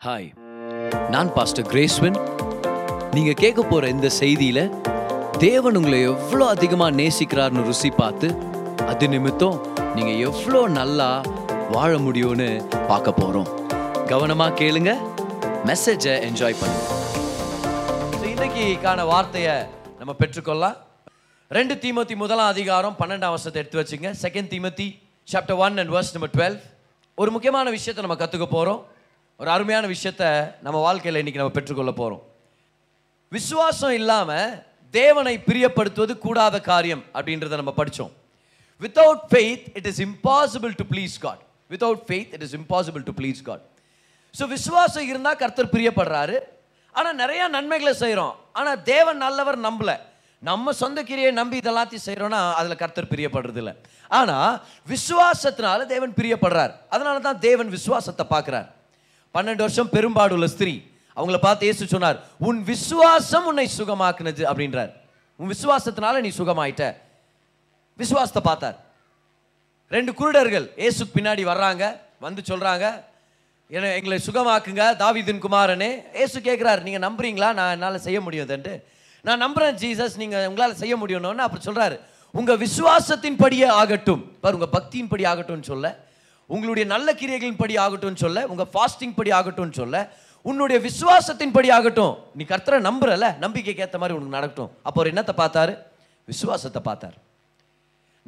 Hi நான் pastor கிரேஸ்வன் நீங்கள் கேட்க போகிற இந்த செய்தியில் தேவன் உங்களை எவ்வளோ அதிகமாக நேசிக்கிறார்னு ருசி பார்த்து அது நிமித்தம் நீங்கள் எவ்வளோ நல்லா வாழ முடியும்னு பார்க்க போகிறோம் கவனமாக கேளுங்க. மெசேஜை என்ஜாய் பண்ணுங்க. இன்னைக்கான வார்த்தையை நம்ம பெற்றுக்கொள்ளலாம். ரெண்டு தீமத்தி முதலாம் அதிகாரம் பன்னெண்டாம் வருஷத்தை எடுத்து வச்சுங்க. Second Timothy chapter one and verse number twelve ஒரு முக்கியமான விஷயத்தை நம்ம கற்றுக்க போகிறோம் ஒரு அருமையான விஷயத்தை நம்ம வாழ்க்கையில் இன்றைக்கி நம்ம பெற்றுக்கொள்ள போகிறோம் விசுவாசம் இல்லாமல் தேவனை பிரியப்படுத்துவது கூடாத காரியம் அப்படின்றத நம்ம படித்தோம் without faith it is impossible to please God without faith it is impossible to please God so விசுவாசம் இருந்தால் கர்த்தர் பிரியப்படுறாரு. ஆனால் நிறையா நன்மைகளை செய்கிறோம் ஆனால் தேவன் நல்லவர் நம்பல. நம்ம சொந்த கிரியை நம்பி இதெல்லாத்தையும் செய்கிறோன்னா அதில் கர்த்தர் பிரியப்படுறது இல்லை ஆனால் விசுவாசத்தினால தேவன் பிரியப்படுறார். அதனால தான் தேவன் விசுவாசத்தை பார்க்குறார். பன்னெண்டு வருஷம் பெரும்பாடு உள்ள ஸ்திரீ அவங்கள பார்த்து ஏசு சொன்னார் உன் விசுவாசம் உன்னை சுகமாக்குனது அப்படின்றார். உன் விசுவாசத்தினால நீ சுகமாயிட்ட. விசுவாசத்தை பார்த்தார். ரெண்டு குருடர்கள் ஏசுக்கு பின்னாடி வர்றாங்க வந்து சொல்கிறாங்க என்ன எங்களை சுகமாக்குங்க தாவிதின் குமாரனே. ஏசு கேட்குறாரு நீங்கள் நம்புறீங்களா? நான் என்னால் செய்ய முடியுதுன்ட்டு. நான் நம்புகிறேன் ஜீசஸ் நீங்கள் உங்களால் செய்ய முடியணும்னு அப்படி சொல்கிறாரு உங்கள் விசுவாசத்தின் படியே ஆகட்டும். பாரு உங்கள் பக்தியின் படி ஆகட்டும்னு சொல்ல உங்களுடைய நல்ல கிரியைகளின் படி ஆகட்டும்னு சொல்ல உங்க ஃபாஸ்டிங் படி ஆகட்டும் சொல்ல உன்னுடைய விசுவாசத்தின் படி ஆகட்டும். நீ கர்த்தரை நம்புறல நம்பிக்கைக்கு ஏற்ற மாதிரி உனக்கு நடக்கட்டும். அப்போ அவர் என்னத்தை பார்த்தாரு? விசுவாசத்தை பார்த்தார்.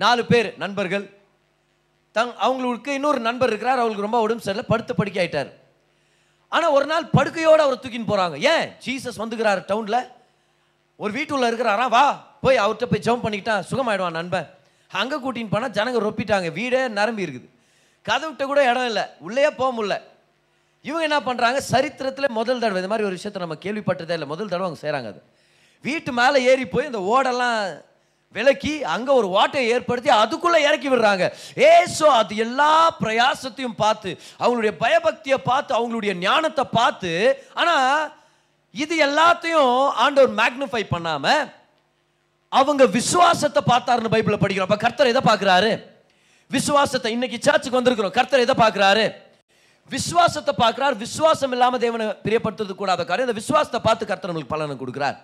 நாலு பேர் நண்பர்கள். தங் அவங்களுக்கு இன்னொரு நண்பர் இருக்கிறார் அவங்களுக்கு ரொம்ப உடம்பு சரியில்லை படுத்து படுக்கை ஆயிட்டார் ஆனால் ஒரு நாள் படுக்கையோடு அவர் தூக்கின்னு போகிறாங்க ஏன்? ஜீசஸ் வந்துக்கிறார் டவுனில் ஒரு வீட்டுள்ள இருக்கிறாரா வா போய் அவர்கிட்ட போய் ஜம்ப் பண்ணிக்கிட்டான் சுகமாயிடுவான் நண்பன். அங்கே கூட்டின்னு போனால் ஜனங்க ரொப்பிட்டாங்க. வீடே நிரம்பி இருக்குது. கதவுகிட்ட கூட இடம் இல்லை. உள்ளே போக முடியல. இவங்க என்ன பண்ணுறாங்க சரித்திரத்தில் முதல் தடவை இந்த மாதிரி ஒரு விஷயத்தை நம்ம கேள்விப்பட்டதே இல்லை. முதல் தடவை அவங்க செய்கிறாங்க அது. வீட்டு மேலே ஏறி போய் இந்த ஓடெல்லாம் விலக்கி அங்கே ஒரு ஓட்டையை ஏற்படுத்தி அதுக்குள்ளே இறக்கி விடுறாங்க. ஏசோ அது எல்லா பிரயாசத்தையும் பார்த்து அவங்களுடைய பயபக்தியை பார்த்து அவங்களுடைய ஞானத்தை பார்த்து ஆனால் இது எல்லாத்தையும் ஆண்டவர் மேக்னிஃபை பண்ணாமல் அவங்க விசுவாசத்தை பார்த்தாருன்னு பைபிளில் படிக்கிறோம். அப்போ கர்த்தர் எதை பார்க்குறாரு? விசுவாசத்தை இன்னைக்கு சர்ச்சுக்கு வந்திருக்கிறோம். கர்த்தர் எதை பார்க்குறாரு? விசுவாசத்தை பார்க்குறார். விசுவாசம் இல்லாமல் தேவனை பிரியப்படுத்துறது கூடாத காரியம். இந்த விசுவாசத்தை பார்த்து கர்த்தர் உங்களுக்கு பலனை கொடுக்குறார்.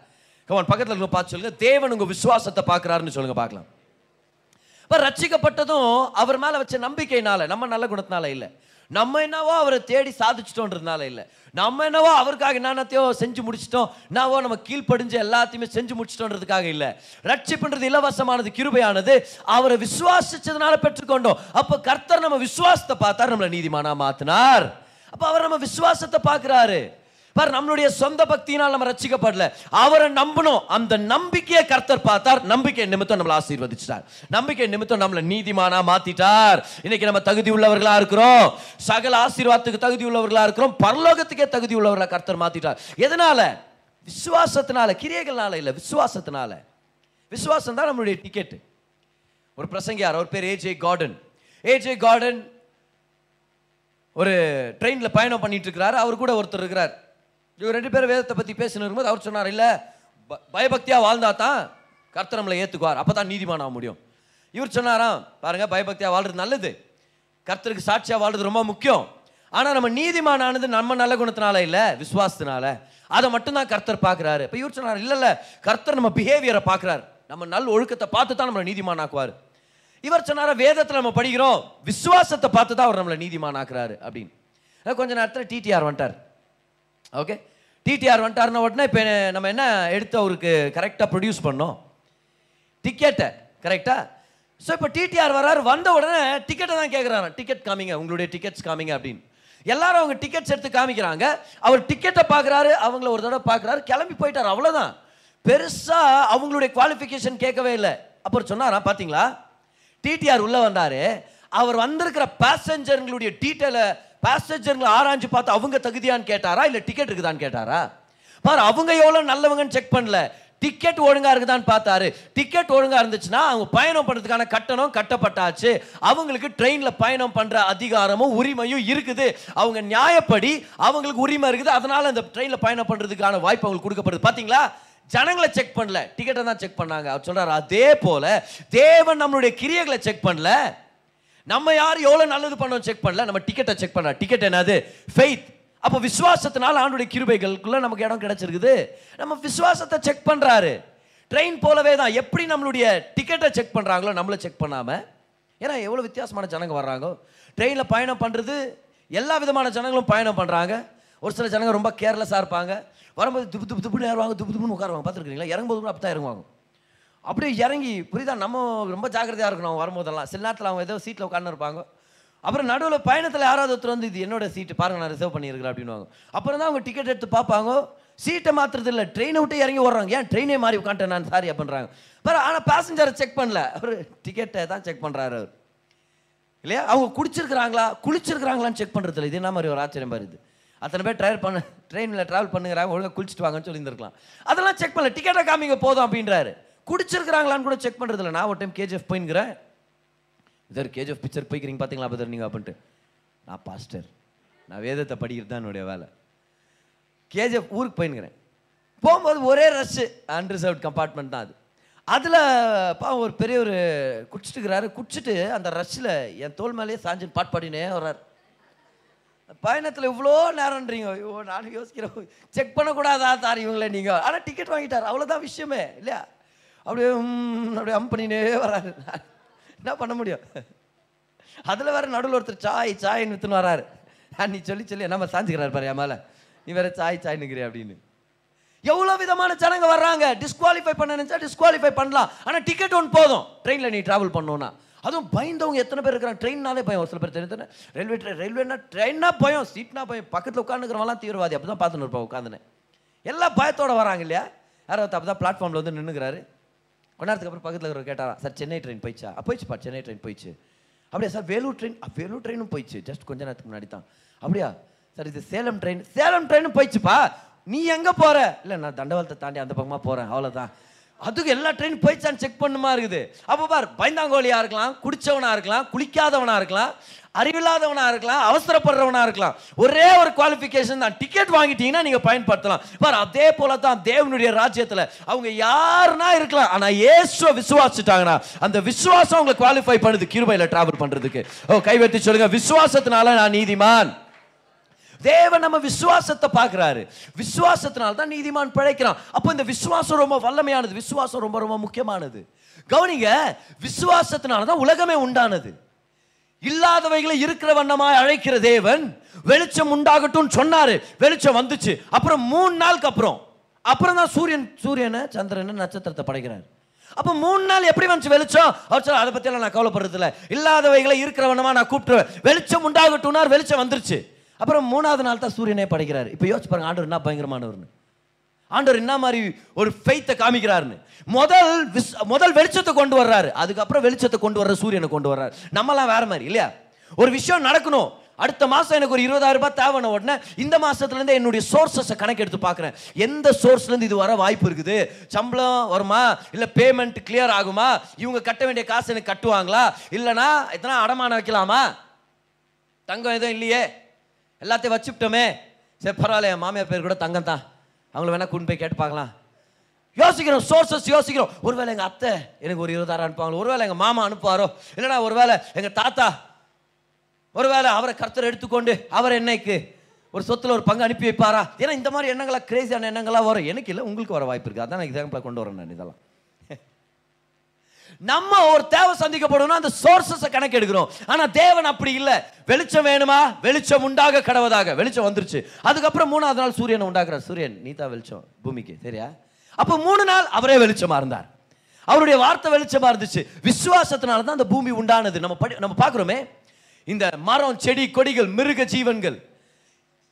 கவன் பக்கத்தில் இருக்க பார்த்து சொல்லுங்கள் தேவன் உங்கள் விசுவாசத்தை பார்க்குறாருன்னு சொல்லுங்கள் பார்க்கலாம். இப்போ ரட்சிக்கப்பட்டதும் அவர் மேலே வச்ச நம்பிக்கையினால நம்ம நல்ல குணத்தினால இல்லை. நம்ம என்னவோ அவரை தேடி சாதிச்சிட்டோன்றதுனால இல்லை. நம்ம என்னவோ அவருக்காக என்னென்னத்தையோ செஞ்சு முடிச்சிட்டோம். என்னவோ நம்ம கீழ்ப்படிஞ்சு எல்லாத்தையுமே செஞ்சு முடிச்சிட்டோன்றதுக்காக இல்லை. ரட்சிப்புன்றது இலவசமானது கிருபையானது. அவரை விசுவாசிச்சதுனால பெற்றுக்கொண்டோம். அப்போ கர்த்தர் நம்ம விசுவாசத்தை பார்த்தார் நம்மளை நீதிமானா மாத்தினார். அப்போ அவர் நம்ம விசுவாசத்தை பார்க்குறாரு. பார் நம்மளுடைய சொந்த பக்தியினால் நம்ம ரசிக்கப்படல. அவரை நம்பணும் அந்த நம்பிக்கையை கர்த்தர் பார்த்தார். நம்பிக்கை நிமித்தம் நம்மளை ஆசீர்வதிச்சிட்டார். நம்பிக்கை நிமித்தம் நம்மளை நீதிமானா மாத்திட்டார். இன்னைக்கு நம்ம தகுதி உள்ளவர்களா இருக்கிறோம். சகல ஆசீர்வாதத்துக்கு தகுதி உள்ளவர்களா இருக்கிறோம். பரலோகத்துக்கே தகுதி உள்ளவர்களா கர்த்தர் மாத்திட்டார். எதனால? விசுவாசத்தினால கிரியைகள்னால இல்லை விசுவாசத்தினால. விசுவாசம் தான் நம்மளுடைய டிக்கெட் ஒரு பிரசங்கியார் அவர் பேர் ஏஜே கார்டன் ஏஜே கார்டன் ஒரு ட்ரெயினில் பயணம் பண்ணிட்டு இருக்கிறாரு. அவர் கூட ஒருத்தர் இருக்கிறார். இவர் ரெண்டு பேரும் வேதத்தை பற்றி பேசினு இருக்கும்போது அவர் சொன்னார் இல்லை பயபக்தியாக வாழ்ந்தா தான் கர்த்தர் நம்மளை ஏற்றுக்குவார் அப்போ தான் நீதிமான் ஆக முடியும். இவர் சொன்னாராம் பாருங்கள் பயபக்தியாக வாழ்றது நல்லது. கர்த்தருக்கு சாட்சியாக வாழ்றது ரொம்ப முக்கியம். ஆனால் நம்ம நீதிமான் ஆனது நம்ம நல்ல குணத்தினால இல்லை விசுவாசத்தினால. அதை மட்டும்தான் கர்த்தர் பார்க்குறாரு இப்போ இவர் சொன்னார் இல்லை இல்லை கர்த்தர் நம்ம பிஹேவியரை பார்க்குறாரு நம்ம நல் ஒழுக்கத்தை பார்த்து தான் நம்மளை நீதிமான் ஆக்குவார். இவர் சொன்னார வேதத்தில் நம்ம படிக்கிறோம் விசுவாசத்தை பார்த்து தான் அவர் நம்மளை நீதிமான் ஆக்குறாரு. அப்படின்னு. கொஞ்ச நேரத்தில் டிடிஆர் வந்துட்டார். ஓகே? டிடிஆர் வந்துட்டாருன உடனே இப்போ நம்ம என்ன எடுத்து அவருக்கு கரெக்டாக ப்ரொடியூஸ் பண்ணோம். டிக்கெட்டை கரெக்டாக ஸோ இப்போ டிடிஆர் வராரு வந்த உடனே டிக்கெட்டை தான் கேட்குறாரு டிக்கெட் காமிங்க உங்களுடைய டிக்கெட்ஸ் காமிங்க அப்படின்னு. எல்லாரும் அவங்க டிக்கெட்ஸ் எடுத்து காமிக்கிறாங்க. அவர் டிக்கெட்டை பார்க்குறாரு அவங்கள ஒரு தடவை பார்க்குறாரு கிளம்பி போயிட்டார் அவ்வளோதான் பெருசாக அவங்களுடைய குவாலிஃபிகேஷன் கேட்கவே இல்லை. அப்புறம் சொன்னாரா பார்த்தீங்களா டிடிஆர் உள்ளே வந்தார். அவர் வந்திருக்கிற பேசஞ்சருங்களுடைய டீட்டெயிலை பேசஞ்சர்களை ஆராய்ஞ்சு பார்த்து அவங்க தகுதியான்னு கேட்டாரா? இல்லை டிக்கெட் இருக்குதான்னு கேட்டாரா? பாரு அவங்க எவ்வளோ நல்லவங்கன்னு செக் பண்ணல. டிக்கெட் ஒழுங்காக இருக்குதான்னு பார்த்தாரு. டிக்கெட் ஒழுங்காக இருந்துச்சுன்னா அவங்க பயணம் பண்ணுறதுக்கான கட்டணம் கட்டப்பட்டாச்சு. அவங்களுக்கு ட்ரெயினில் பயணம் பண்ணுற அதிகாரமும் உரிமையும் இருக்குது. அவங்க நியாயப்படி அவங்களுக்கு உரிமை இருக்குது. அதனால் அந்த ட்ரெயினில் பயணம் பண்ணுறதுக்கான வாய்ப்பு அவங்களுக்கு கொடுக்கப்படுது. பார்த்தீங்களா ஜனங்களை செக் பண்ணல. டிக்கெட்டை தான் செக் பண்ணாங்க. அவர் சொல்கிறார் அதே போல் தேவன் நம்மளுடைய கிரியைகளை செக் பண்ணல. நம்ம யார் எவ்வளோ நல்லது பண்ணோம் செக் பண்ணல? நம்ம டிக்கெட்டை செக் பண்ண. டிக்கெட் என்னது? ஃபெய்த் அப்போ விசுவாசத்தினால ஆண்டுடைய கிருபைகளுக்குள்ள நமக்கு இடம் கிடைச்சிருக்குது. நம்ம விசுவாசத்தை செக் பண்ணுறாரு ட்ரெயின் போலவே தான். எப்படி நம்மளுடைய டிக்கெட்டை செக் பண்ணுறாங்களோ நம்மளை செக் பண்ணாமல் ஏன்னா எவ்வளோ வித்தியாசமான ஜனங்க வர்றாங்க. ட்ரெயினில் பயணம் பண்ணுறது எல்லா விதமான ஜனங்களும் பயணம் பண்ணுறாங்க ஒரு சில ஜனங்க ரொம்ப கேர்லெஸ்ஸாக இருப்பாங்க. வரும்போது துப்பு துப்பு துப்புன்னு ஏறுவாங்க துப்பு துப்புன்னு உட்காருவாங்க. பார்த்துருக்கீங்களா இறங்கும்போது கூட அப்படி தான் இறங்குவாங்க. அப்படியே இறங்கி புரியுதா? நம்ம ரொம்ப ஜாக்கிரதையாக இருக்கணும் அவங்க வரும்போதெல்லாம். சில நேரத்தில் அவங்க ஏதோ சீட்டில் உட்காந்துருப்பாங்க அப்புறம் நடுவில் பயணத்தில் யாராவது ஒருத்தர் வந்து இது என்னோட சீட்டு பாருங்க நான் ரிசர்வ் பண்ணியிருக்கிறேன் அப்படின்னுவாங்க. அப்புறம் தான் அவங்க டிக்கெட் எடுத்து பார்ப்பாங்க. சீட்டை மாத்துறது இல்லை. ட்ரெயினை விட்டு இறங்கி ஓடுறாங்க. ஏன் ட்ரெயினே மாறி உட்காந்துட்டேன்? நான் சாரி அப்படின்றாங்க. பாரு ஆனால் பேசஞ்சரை செக் பண்ணல. அவர் டிக்கெட்டை தான் செக் பண்ணுறாரு அவர். இல்லையா? அவங்க குடிச்சிருக்கிறாங்களா? குளிச்சிருக்கிறாங்களான்னு செக் பண்ணுறது இல்லை இது என்ன மாதிரி ஒரு ஆச்சரியம் பாருது அத்தனை பேர் ட்ரைவல் பண்ண ட்ரெயினில் ட்ராவல் பண்ணுங்கிறாங்க. ஒழுங்காக குளிச்சுட்டு வாங்கன்னு சொல்லியிருந்துருக்கலாம். அதெல்லாம் செக் பண்ணல. டிக்கெட்டை காமிங்க போதும் அப்படின்றாரு. குடிச்சிருக்கிறாங்களான்னு கூட செக் பண்ணுறது இல்லை நான் ஒரு டைம் கேஜிஎஃப் போயின்கிறேன் இதர் கேஜிஎஃப் பிக்சர் போய்க்கிறீங்க பார்த்தீங்களா பதர் நீங்கள் அப்படின்ட்டு. நான் பாஸ்டர் நான் வேதத்தை படிக்கிறது தான் என்னுடைய வேலை. கேஜிஎஃப் ஊருக்கு போயின்னுக்கிறேன். போகும்போது ஒரே ரஷ்ஷு அன்ரிசர்வ்ட் கம்பார்ட்மெண்ட் தான் அது. அதில் பாவம் ஒரு பெரிய ஒரு குடிச்சிட்டுக்கிறாரு. குடிச்சிட்டு அந்த ரஷ்ஷில் என் தோல் மேலேயே சாஞ்சின் பாட்டு பாடினே வர்றார். பயணத்தில் இவ்வளோ நேரம்ன்றீங்க. ஐயோ நானும் யோசிக்கிறேன். செக் பண்ணக்கூடாதா தார் இவங்களே நீங்கள் ஆனால் டிக்கெட் வாங்கிட்டார். அவ்வளோதான் விஷயமே இல்லையா? அப்படியே ம், அப்படியே அம் பண்ணினே வராரு. என்ன பண்ண முடியும்? அதில் வேற நடுவில் ஒருத்தர் சாய் சாய்ன்னு வித்துன்னு வராரு. நீ சொல்லி சொல்லி நம்ம சாஞ்சுக்கிறாரு பாரு என் மேலே. நீ வேற சாய் சாய் நிற்கிறே அப்படின்னு. எவ்வளோ விதமான ஜனங்க வர்றாங்க. டிஸ்குவாலிஃபை பண்ண நினைச்சா டிஸ்குவாலிஃபை பண்ணலாம். ஆனால் டிக்கெட் ஒன்று போதும். ட்ரெயினில் நீ ட்ராவல் பண்ணணும்னா. அதுவும் பயந்தவங்க எத்தனை பேர் இருக்கிறாங்க? ட்ரெயின்னாலே பயம். ஒரு சில பேர் தெரிஞ்சு ரயில்வே ட்ரெயின் ரயில்வேனா ட்ரெயின்னா பயம். சீட்னா பயம். பக்கத்தில் உட்காந்துக்கிறவங்களாம் தீவிரவாதி. அப்படி தான் பார்த்துன்னு இருப்போம் உட்காந்துனேன் எல்லாம் பயத்தோட வராங்க இல்லையா? யாரோ அப்போ தான் பிளாட்ஃபார்மில் வந்து நின்றுக்கிறாரு கொஞ்ச நேரத்துக்கு அப்புறம் பக்கத்தில் இருக்கிற கேட்டாரா சார் சென்னை ட்ரெயின் போயிடுச்சா? "ஆ, போயிடுச்சுப்பா சென்னை ட்ரெயின் போயிடுச்சு. அப்படியா சார் வேலூர் ட்ரெயின் வேலூர் ட்ரெயினும் போயிடுச்சு. ஜஸ்ட் கொஞ்ச நேரத்துக்கு முன்னாடி தான். அப்படியா சார் இது சேலம் ட்ரெயின் சேலம் ட்ரெயினும் போயிடுச்சுப்பா. நீ எங்கே போகிற இல்லை நான் தண்டவாளத்தை தாண்டி அந்த பக்கமாக போகிறேன் அவ்வளோதான் அதுக்கு எல்லா ட்ரெயின் போயிடுச்சான்னு செக் பண்ணுமா இருக்குது. அப்போ பார் பயந்தாங்கோலியாக இருக்கலாம் குடித்தவனாக இருக்கலாம் குளிக்காதவனாக இருக்கலாம் அறிவில்லாதவனாக இருக்கலாம் அவசரப்படுறவனாக இருக்கலாம். ஒரே ஒரு குவாலிஃபிகேஷன் தான். டிக்கெட் வாங்கிட்டீங்கன்னா நீங்கள் பயன்படுத்தலாம். பார் அதே போல தான் தேவனுடைய ராஜ்யத்தில் அவங்க யாருனா இருக்கலாம். ஆனால் ஏசுவை விசுவாசிட்டாங்கன்னா அந்த விசுவாசம் அவங்களை குவாலிஃபை பண்ணுது கிருபையில் ட்ராவல் பண்ணுறதுக்கு ஓ கைவெட்டி சொல்லுங்கள் விசுவாசத்தினால நான் நீதிமான். தேவன் நம்ம விசுவாசத்தை பார்க்குறாரு. விசுவாசத்தினால தான் நீதிமான் பிழைக்கிறான். அப்போ இந்த விசுவாசம் ரொம்ப வல்லமையானது. விசுவாசம் ரொம்ப ரொம்ப முக்கியமானது. கவனிங்க விசுவாசத்தினால தான் உலகமே உண்டானது. இல்லாதவைகளை இருக்கிற வண்ணமாய் அழைக்கிற தேவன் வெளிச்சம் உண்டாகட்டும் சொன்னாரு. வெளிச்சம் வந்துச்சு. அப்புறம் மூணு நாளுக்கு அப்புறம். அப்புறம் தான் சூரியன் சூரியனை சந்திரனை நட்சத்திரத்தை படைக்கிறார். அப்போ மூணு நாள் எப்படி வந்துச்சு வெளிச்சம்? அவர் சொல்ல அதை பற்றியெல்லாம் நான் கவலைப்படுறது இல்லை இல்லாதவைகளை இருக்கிற வண்ணமா நான் கூப்பிட்டுருவேன். வெளிச்சம் உண்டாகட்டும்னார் வெளிச்சம் வந்துருச்சு. அப்புறம் மூணாவது நாள் தான் சூரியனே படைக்கிறார். இப்போ யோசிச்சு பாருங்க ஆண்டவர் என்ன பயங்கரமானவர்னு. ஆண்டவர் என்ன மாதிரி ஒரு ஃபெய்த்தை காமிக்கிறாருன்னு. முதல் விஸ் முதல் வெளிச்சத்தை கொண்டு வர்றாரு. அதுக்கப்புறம் வெளிச்சத்தை கொண்டு வர்ற சூரியனை கொண்டு வர்றாரு. நம்மலாம் வேற மாதிரி இல்லையா? ஒரு விஷயம் நடக்கணும். அடுத்த மாதம் எனக்கு ஒரு இருபதாயிரம் ரூபாய் தேவைன உடனே இந்த மாதத்துலேருந்து என்னுடைய சோர்ஸஸை கணக்கு எடுத்து பார்க்குறேன். எந்த சோர்ஸ்லேருந்து இது வர வாய்ப்பு இருக்குது? சம்பளம் வருமா? இல்லை பேமெண்ட் கிளியர் ஆகுமா? இவங்க கட்ட வேண்டிய காசு எனக்கு கட்டுவாங்களா? இல்லைனா எத்தனை அடமானம் வைக்கலாமா? தங்கம் எதுவும் இல்லையே? எல்லாத்தையும் வச்சுவிட்டோமே சரி பரவாயில்ல என் மாமியார் பேர் கூட தங்கம் தான் அவங்கள வேணா கொண்டு போய் கேட்டு பார்க்கலாம். யோசிக்கிறோம் சோர்சஸ் யோசிக்கிறோம். ஒருவேளை எங்கள் அத்தை எனக்கு ஒரு இருபதாயிரம் அனுப்புவாங்களோ ஒருவேளை எங்கள் மாமா அனுப்புவாரோ இல்லைனா ஒருவேளை எங்கள் தாத்தா ஒருவேளை அவரை கர்த்தர் எடுத்துக்கொண்டு அவர் என்னைக்கு ஒரு சொத்தில் ஒரு பங்கு அனுப்பி வைப்பாரா? ஏன்னா இந்த மாதிரி எண்ணங்களா கிரேசியான எண்ணங்களாக வரும். எனக்கு இல்லை உங்களுக்கு வர வாய்ப்பு இருக்குது அதான் நான் எக்ஸாம்பிளாக கொண்டு வரேன் நான் இதெல்லாம். நம்ம ஒரு தேவை சந்திக்கப்படணும் அந்த சோர்சஸை கணக்கு எடுக்கிறோம் ஆனா தேவன் அப்படி இல்ல. வெளிச்சம் வேணுமா? வெளிச்சம் உண்டாக கடவதாக. வெளிச்சம் வந்துருச்சு. அதுக்கப்புறம் மூணாவது நாள் சூரியனை உண்டாக்குறார். சூரியன் நீதா வெளிச்சம். பூமிக்கு. சரியா? அப்ப மூணு நாள் அவரே வெளிச்சமா இருந்தார். அவருடைய வார்த்தை வெளிச்சமா இருந்துச்சு. விசுவாசத்தினால தான் அந்த பூமி உண்டானது. நம்ம படி நம்ம பார்க்குறோமே. இந்த மரம் செடி கொடிகள் மிருக ஜீவன்கள்.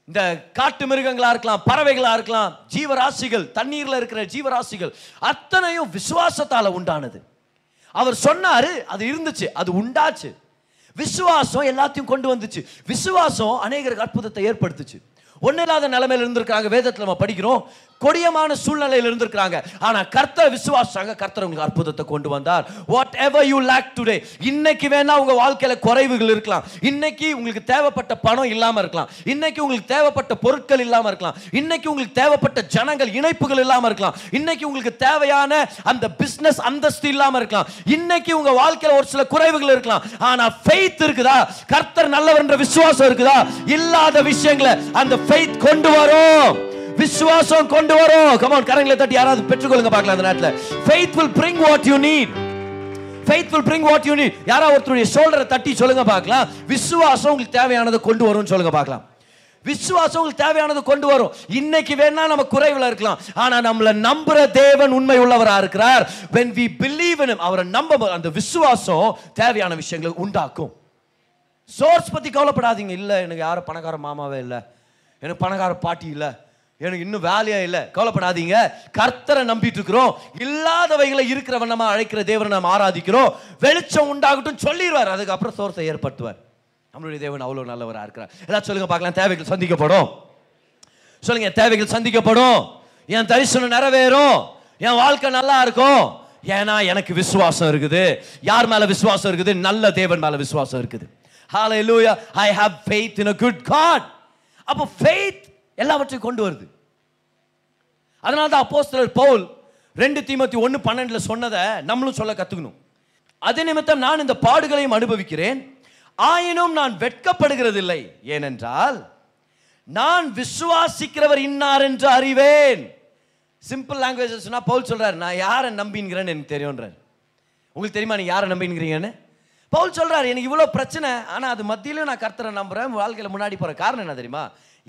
இந்த காட்டு மிருகங்களாக இருக்கலாம் பறவைகளாக இருக்கலாம் ஜீவராசிகள் தண்ணீரில் இருக்கிற ஜீவராசிகள் அத்தனையும் விசுவாசத்தால் உண்டானது. அவர் சொன்னாரு அது இருந்துச்சு அது உண்டாச்சு. விசுவாசம் எல்லாத்தையும் கொண்டு வந்துச்சு. விசுவாசம் அநேகருக்கு அற்புதத்தை ஏற்படுத்துச்சு. ஒன்றும் இல்லாத நிலைமையில இருந்திருக்காங்க வேதத்தில் நம்ம படிக்கிறோம். கொடியமான சூழ்நிலையில் இருந்திருக்கிறாங்க. ஆனால் கர்த்தர் விசுவாசாங்க கர்த்தர் உங்களுக்கு அற்புதத்தை கொண்டு வந்தார். Whatever you lakh today இன்னைக்கு வேணா உங்கள் வாழ்க்கையில் குறைவுகள் இருக்கலாம். இன்னைக்கு உங்களுக்கு தேவைப்பட்ட பணம் இல்லாமல் இருக்கலாம். இன்னைக்கு உங்களுக்கு தேவைப்பட்ட பொருட்கள் இல்லாமல் இருக்கலாம். இன்னைக்கு உங்களுக்கு தேவைப்பட்ட ஜனங்கள் இணைப்புகள் இல்லாமல் இருக்கலாம். இன்னைக்கு உங்களுக்கு தேவையான அந்த பிஸ்னஸ் அந்தஸ்து இல்லாமல் இருக்கலாம். இன்னைக்கு உங்கள் வாழ்க்கையில் ஒரு சில குறைவுகள் இருக்கலாம். ஆனால் ஃபெய்த் இருக்குதா? கர்த்தர் நல்லவர் என்ற விசுவாசம் இருக்குதா? இல்லாத விஷயங்களை அந்த ஃபெய்த் கொண்டு வரும். விசுவாசம் கொண்டு வரும். கமான் கரங்களை தட்டி யாராவது பெற்றுக்கொள்ளுங்க பார்க்கலாம் அந்த நேரத்தில். Faith will bring what you need faith will bring what you need யாரா ஒருத்தருடைய ஷோல்டரை தட்டி சொல்லுங்க பார்க்கலாம். விசுவாசம் உங்களுக்கு தேவையானதை கொண்டு வரும்னு சொல்லுங்க பார்க்கலாம். விசுவாசம் உங்களுக்கு தேவையானது கொண்டு வரும். இன்னைக்கு வேணா நம்ம குறைவில் இருக்கலாம். ஆனா நம்மள நம்புற தேவன் உண்மை உள்ளவரா இருக்கிறார். When we believe in him அவரை நம்ப அந்த விசுவாசம் தேவையான விஷயங்களை உண்டாக்கும். சோர்ஸ் பத்தி கவலைப்படாதீங்க. இல்ல எனக்கு யாரும் பணக்கார மாமாவே இல்லை. எனக்கு பணக்கார பாட்டி இல்லை. எனக்கு இன்னும் வேலையா இல்லை. கவலைப்படாதீங்க. கர்த்தரை நம்பிட்டு இருக்கிறோம் இல்லாதவைகளை இருக்கிறவன் நம்ம அழைக்கிற தேவனை நம்ம ஆராதிக்கிறோம். வெளிச்சம் உண்டாகட்டும் சொல்லிடுவார். அதுக்கப்புறம் சோர்ஸை ஏற்படுத்துவார். நம்மளுடைய தேவன் அவ்வளவு நல்லவராக இருக்கிறார். எல்லாம் சொல்லுங்க பார்க்கலாம். தேவைகள் சந்திக்கப்படும். சொல்லுங்க தேவைகள் சந்திக்கப்படும். என் தரிசனம் நிறைவேறும். என் வாழ்க்கை நல்லா இருக்கும். ஏன்னா எனக்கு விசுவாசம் இருக்குது. யார் மேல விசுவாசம் இருக்குது? நல்ல தேவன் மேல விசுவாசம் இருக்குது. Hallelujah I have faith in a good God அப்போ ஃபெய்த் எல்லாவற்றையும் கொண்டு வருது. அதனால தான் அப்போஸ்தலர் பவுல் ரெண்டு தீமத்தி ஒன்று பன்னெண்டில் சொன்னதை நம்மளும் சொல்ல கற்றுக்கணும் அதே நிமித்தம் நான் இந்த பாடுகளையும் அனுபவிக்கிறேன். ஆயினும் நான் வெட்கப்படுகிறதில்லை. ஏனென்றால் நான் விசுவாசிக்கிறவர் இன்னார் என்று அறிவேன். சிம்பிள் லாங்குவேஜஸ்னா பவுல் சொல்கிறார் நான் யாரை நம்பின்கிறேன்னு எனக்கு தெரியும்ன்றார். உங்களுக்கு தெரியுமா நீங்கள் யாரை நம்பின்கிறீங்கன்னு பவுல் சொல்கிறார் எனக்கு இவ்வளோ பிரச்சனை ஆனால் அது மத்தியிலும் நான் கர்த்தரை நம்புறேன் வாழ்க்கையில் முன்னாடி போகிற காரணம் என்ன தெரியுமா?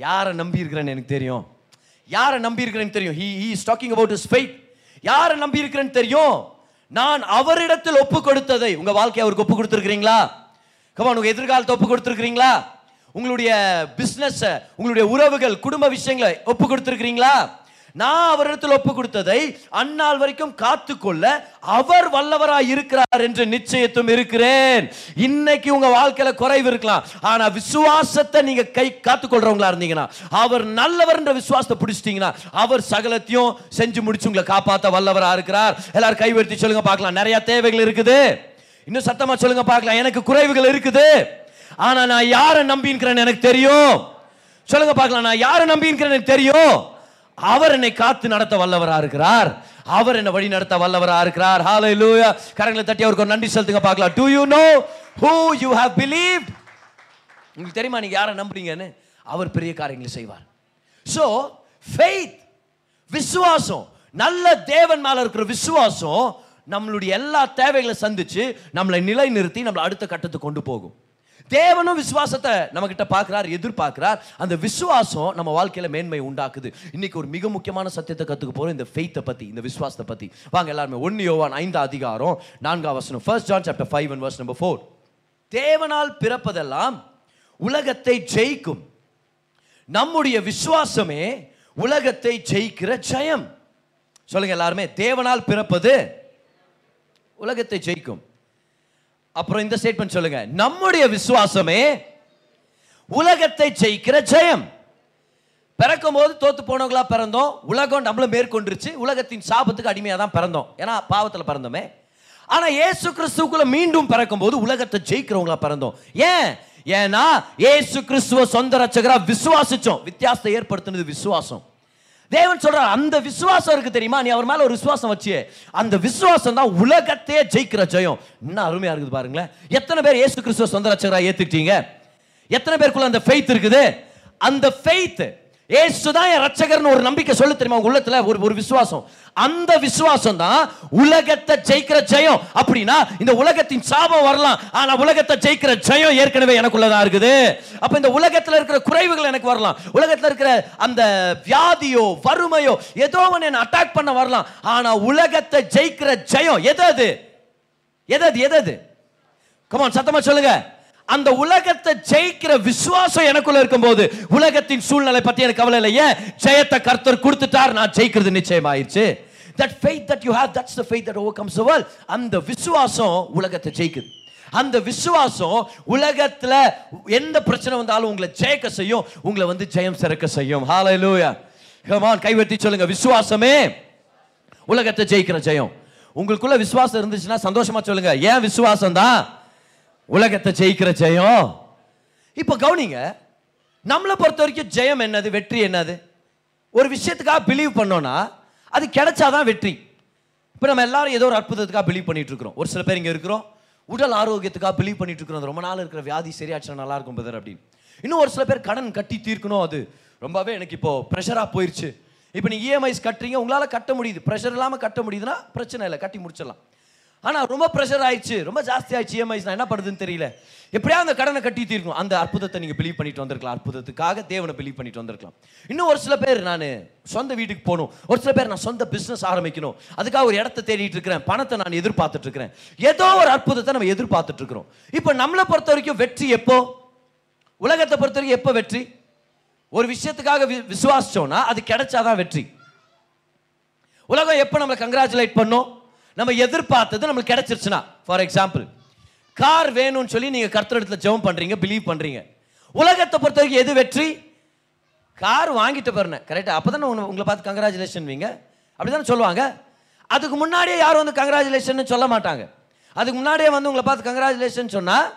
யாரை நம்பி இருக்கிறேன்னு எனக்கு தெரியும்? யாரை நம்பியிருக்கிறேன்னு தெரியும்? He he is talking about is faith யாரை நம்பி இருக்கிறேன்னு தெரியும்? நான் அவரிடத்தில் ஒப்பு கொடுத்ததை. உங்கள் வாழ்க்கையை அவருக்கு ஒப்பு கொடுத்துருக்கிறீங்களா? கமான் உங்கள் எதிர்காலத்தை ஒப்பு கொடுத்துருக்கிறீங்களா? உங்களுடைய பிஸ்னஸ்ஸை உங்களுடைய உறவுகள் குடும்ப விஷயங்களை ஒப்பு கொடுத்துருக்கிறீங்களா? நான் அவரிடத்தில் ஒப்பு கொடுத்ததை அந்நாள் வரைக்கும் காத்துக்கொள்ள அவர் வல்லவராய் இருக்கிறார் என்று நிச்சயத்தும் இருக்கிறேன். இன்னைக்கு உங்க வாழ்க்கையில குறைவு இருக்கலாம். ஆனா விசுவாசத்தை நீங்க கை காத்துக்கொள்றவங்களா இருந்தீங்கன்னா அவர் நல்லவர் என்ற விசுவாசத்தை பிடிச்சிட்டீங்கன்னா அவர் சகலத்தையும் செஞ்சு முடிச்சு உங்களை காப்பாற்ற வல்லவரா இருக்கிறார். எல்லாரும் கைவர்த்தி சொல்லுங்க பார்க்கலாம். நிறைய தேவைகள் இருக்குது. இன்னும் சத்தமா சொல்லுங்க பார்க்கலாம். எனக்கு குறைவுகள் இருக்குது. ஆனா நான் யாரை நம்பின்கிறேன்னு எனக்கு தெரியும். சொல்லுங்க பார்க்கலாம். நான் யாரை நம்பிக்கிறேன்னு எனக்கு தெரியும். அவர் என்னை காத்து நடத்த வல்லவராக இருக்கிறார். அவர் என்னை வழி நடத்த வல்லவராக இருக்கிறார். ஹாலை லூயா கரங்களை தட்டி அவருக்கு ஒரு நன்றி செலுத்துங்க பார்க்கலாம். Do you know who you have believe உங்களுக்கு தெரியுமா? நீங்க யாரை நம்புறீங்கன்னு? அவர் பெரிய காரியங்களை செய்வார். ஸோ ஃபெய்த் விசுவாசம் நல்ல தேவன் மேலே இருக்கிற விசுவாசம் நம்மளுடைய எல்லா தேவைகளை சந்திச்சு நம்மளை நிலைநிறுத்தி நம்மளை அடுத்த கட்டத்துக்கு கொண்டு போகும். தேவனும் விசுவாசத்தை நம்ம கிட்ட பார்க்கிறார் எதிர்பார்க்கிறார். அந்த விசுவாசம் நம்ம வாழ்க்கையில மேன்மை உண்டாக்குது. இன்னைக்கு ஒரு மிக முக்கியமான சத்தியத்தை கத்துக்க போறோம் இந்த ஃபெய்த்தை பத்தி இந்த விசுவாசத்தை பத்தி. வாங்க எல்லாருமே ஒன்னு யோவான் ஐந்து அதிகாரம் நான்காம் வசனம். First John chapter five and verse number four தேவனால் பிறப்பதெல்லாம் உலகத்தை ஜெயிக்கும். நம்முடைய விசுவாசமே உலகத்தை ஜெயிக்கிற ஜெயம். சொல்லுங்க எல்லாருமே தேவனால் பிறப்பது உலகத்தை ஜெயிக்கும். அப்புறம் இந்த ஸ்டேட்மெண்ட் சொல்லுங்க. நம்முடைய விசுவாசமே உலகத்தை ஜெயிக்கிற ஜெயம். பிறக்கும் போது தோத்து போனவங்களா பிறந்தோம். உலகம் நம்மள மேற்கொண்டுருச்சு. உலகத்தின் சாபத்துக்கு அடிமையாக தான் பிறந்தோம். ஏன்னா பாவத்தில் பிறந்தோமே. ஆனால் இயேசு கிறிஸ்துக்குள்ள மீண்டும் பிறக்கும் போது உலகத்தை ஜெயிக்கிறவங்களா பிறந்தோம். ஏன்? ஏன்னா ஏசு கிறிஸ்துவ சொந்த ரட்சகரா விசுவாசிச்சோம். வித்தியாசத்தை ஏற்படுத்தினது விசுவாசம். தேவன் சொல்றார் அந்த விசுவாசம் இருக்கு தெரியுமா? நீ அவர் மேல ஒரு விசுவாசம் வச்சியே அந்த விசுவாசம் தான் உலகத்தையே ஜெயிக்கிற ஜெயம். இன்னும் அருமையா இருக்குது பாருங்களேன். எத்தனை பேர் இயேசு கிறிஸ்துவ சொந்த ரட்சகரா ஏத்துக்கிட்டீங்க? எத்தனை பேருக்குள்ள அந்த ஃபெய்த் இருக்குது? அந்த ஃபெய்த் ஏசு தான் என் ரட்சகர்னு ஒரு நம்பிக்கை சொல்லு தெரியுமா? உங்க உள்ளத்துல ஒரு ஒரு விசுவாசம். அந்த விசுவாசம் தான் உலகத்தை ஜெயிக்கிற ஜெயம். அப்படின்னா இந்த உலகத்தின் சாபம் வரலாம். ஆனா உலகத்தை ஜெயிக்கிற ஜெயம் ஏற்கனவே எனக்குள்ளதான் இருக்குது. அப்ப இந்த உலகத்துல இருக்கிற குறைவுகள் எனக்கு வரலாம். உலகத்துல இருக்கிற அந்த வியாதியோ வறுமையோ ஏதோ ஒன்று என்ன அட்டாக் பண்ண வரலாம். ஆனா உலகத்தை ஜெயிக்கிற ஜெயம் எது அது? எது அது எது அது? கமான் சத்தமா சொல்லுங்க. அந்த உலகத்தை ஜெயிக்கிற விசுவாசம் எனக்குள்ள இருக்கும்போது உலகத்தின் சூழ்நிலை பத்தி எனக்கு கவலை இல்லை. ஏன்? ஜெயத்தை கர்த்தர் கொடுத்துட்டார் நான் ஜெயிக்கிறது நிச்சயமாயிருச்சு. That faith that you have that's the faith that overcomes world. அந்த விசுவாசம் உலகத்தை ஜெயிக்குது. அந்த விசுவாசம் உலகத்தில் எந்த பிரச்சனை வந்தாலும் உங்களை ஜெயிக்க செய்யும் உங்களை வந்து ஜெயம் சிறக்க செய்யும். ஹாலை லூயா ஹமான் கைவெட்டி சொல்லுங்க. விசுவாசமே உலகத்தை ஜெயிக்கிற ஜெயம். உங்களுக்குள்ள விசுவாசம் இருந்துச்சுன்னா சந்தோஷமா சொல்லுங்க. ஏன் விசுவாசம் தான் உலகத்தை ஜெயிக்கிற ஜெயம். இப்போ கவனிங்க நம்மளை பொறுத்த வரைக்கும் ஜெயம் என்னது வெற்றி என்னது? ஒரு விஷயத்துக்காக பிலீவ் பண்ணோம்னா அது கிடைச்சாதான் வெற்றி. இப்போ நம்ம எல்லாரும் ஏதோ ஒரு அற்புதத்துக்காக பிலீவ் பண்ணிட்டு இருக்கிறோம் ஒரு சில பேர் இங்கே இருக்கிறோம் உடல் ஆரோக்கியத்துக்காக பிலீவ் பண்ணிட்டு இருக்கிறோம் அது ரொம்ப நாள் இருக்கிற வியாதி சரியாச்சுன்னா நல்லா இருக்கும் பதர் அப்படின்னு. இன்னும் ஒரு சில பேர் கடன் கட்டி தீர்க்கணும் அது. ரொம்பவே எனக்கு இப்போ ப்ரெஷராக போயிடுச்சு இப்போ நீங்கள் இஎம்ஐஸ் கட்டுறீங்க உங்களால் கட்ட முடியுது. ப்ரெஷர் இல்லாமல் கட்ட முடியுதுன்னா பிரச்சனை இல்லை கட்டி முடிச்சிடலாம். ஆனால் ரொம்ப ப்ரெஷர் ஆயிடுச்சு. ரொம்ப ஜாஸ்தி ஆயிடுச்சு. இஎம்ஐஸ் நான் என்ன பண்ணுறதுன்னு தெரியல. எப்படியா அந்த கடனை கட்டி தீர்க்கணும் அந்த அற்புதத்தை நீங்கள் பிலீவ் பண்ணிட்டு வந்திருக்கலாம். அற்புதத்துக்காக தேவனை பிலீவ் பண்ணிட்டு வந்திருக்கலாம். இன்னும் ஒரு சில பேர் நான் சொந்த வீட்டுக்கு போகணும். ஒரு சில பேர் நான் சொந்த பிஸ்னஸ் ஆரம்பிக்கணும். அதுக்காக ஒரு இடத்த தேடிட்டு இருக்கிறேன். பணத்தை நான் எதிர்பார்த்துட்டு இருக்கிறேன். ஏதோ ஒரு அற்புதத்தை நம்ம எதிர்பார்த்துட்டு இருக்கிறோம். இப்போ நம்மளை பொறுத்த வரைக்கும் வெற்றி எப்போ? உலகத்தை பொறுத்த வரைக்கும் எப்போ வெற்றி? ஒரு விஷயத்துக்காக வி- விசுவாசிச்சோம்னா அது கிடைச்சாதான் வெற்றி. உலகம் எப்போ நம்மளை கங்க்ராச்சுலேட் பண்ணும்? நம்ம எதிர்பார்த்தது நம்மளுக்கு கிடைச்சிருச்சுன்னா. ஃபார் எக்ஸாம்பிள் கார் வேணும்னு சொல்லி நீங்கள் கர்த்தரிடத்துல ஜெபம் பண்ணுறீங்க பிலீவ் பண்ணுறீங்க உலகத்தை பொறுத்த வரைக்கும் எது வெற்றி? கார் வாங்கிட்டு போறேன் கரெக்டாக அப்போ தானே உங்களை பார்த்து கங்க்ராச்சுலேஷன் வீங்க. அப்படி தானே சொல்லுவாங்க. அதுக்கு முன்னாடியே யாரும் வந்து கங்க்ராச்சுலேஷன் சொல்ல மாட்டாங்க. அதுக்கு முன்னாடியே வந்து உங்களை பார்த்து கங்க்ராச்சுலேஷன் சொன்னால்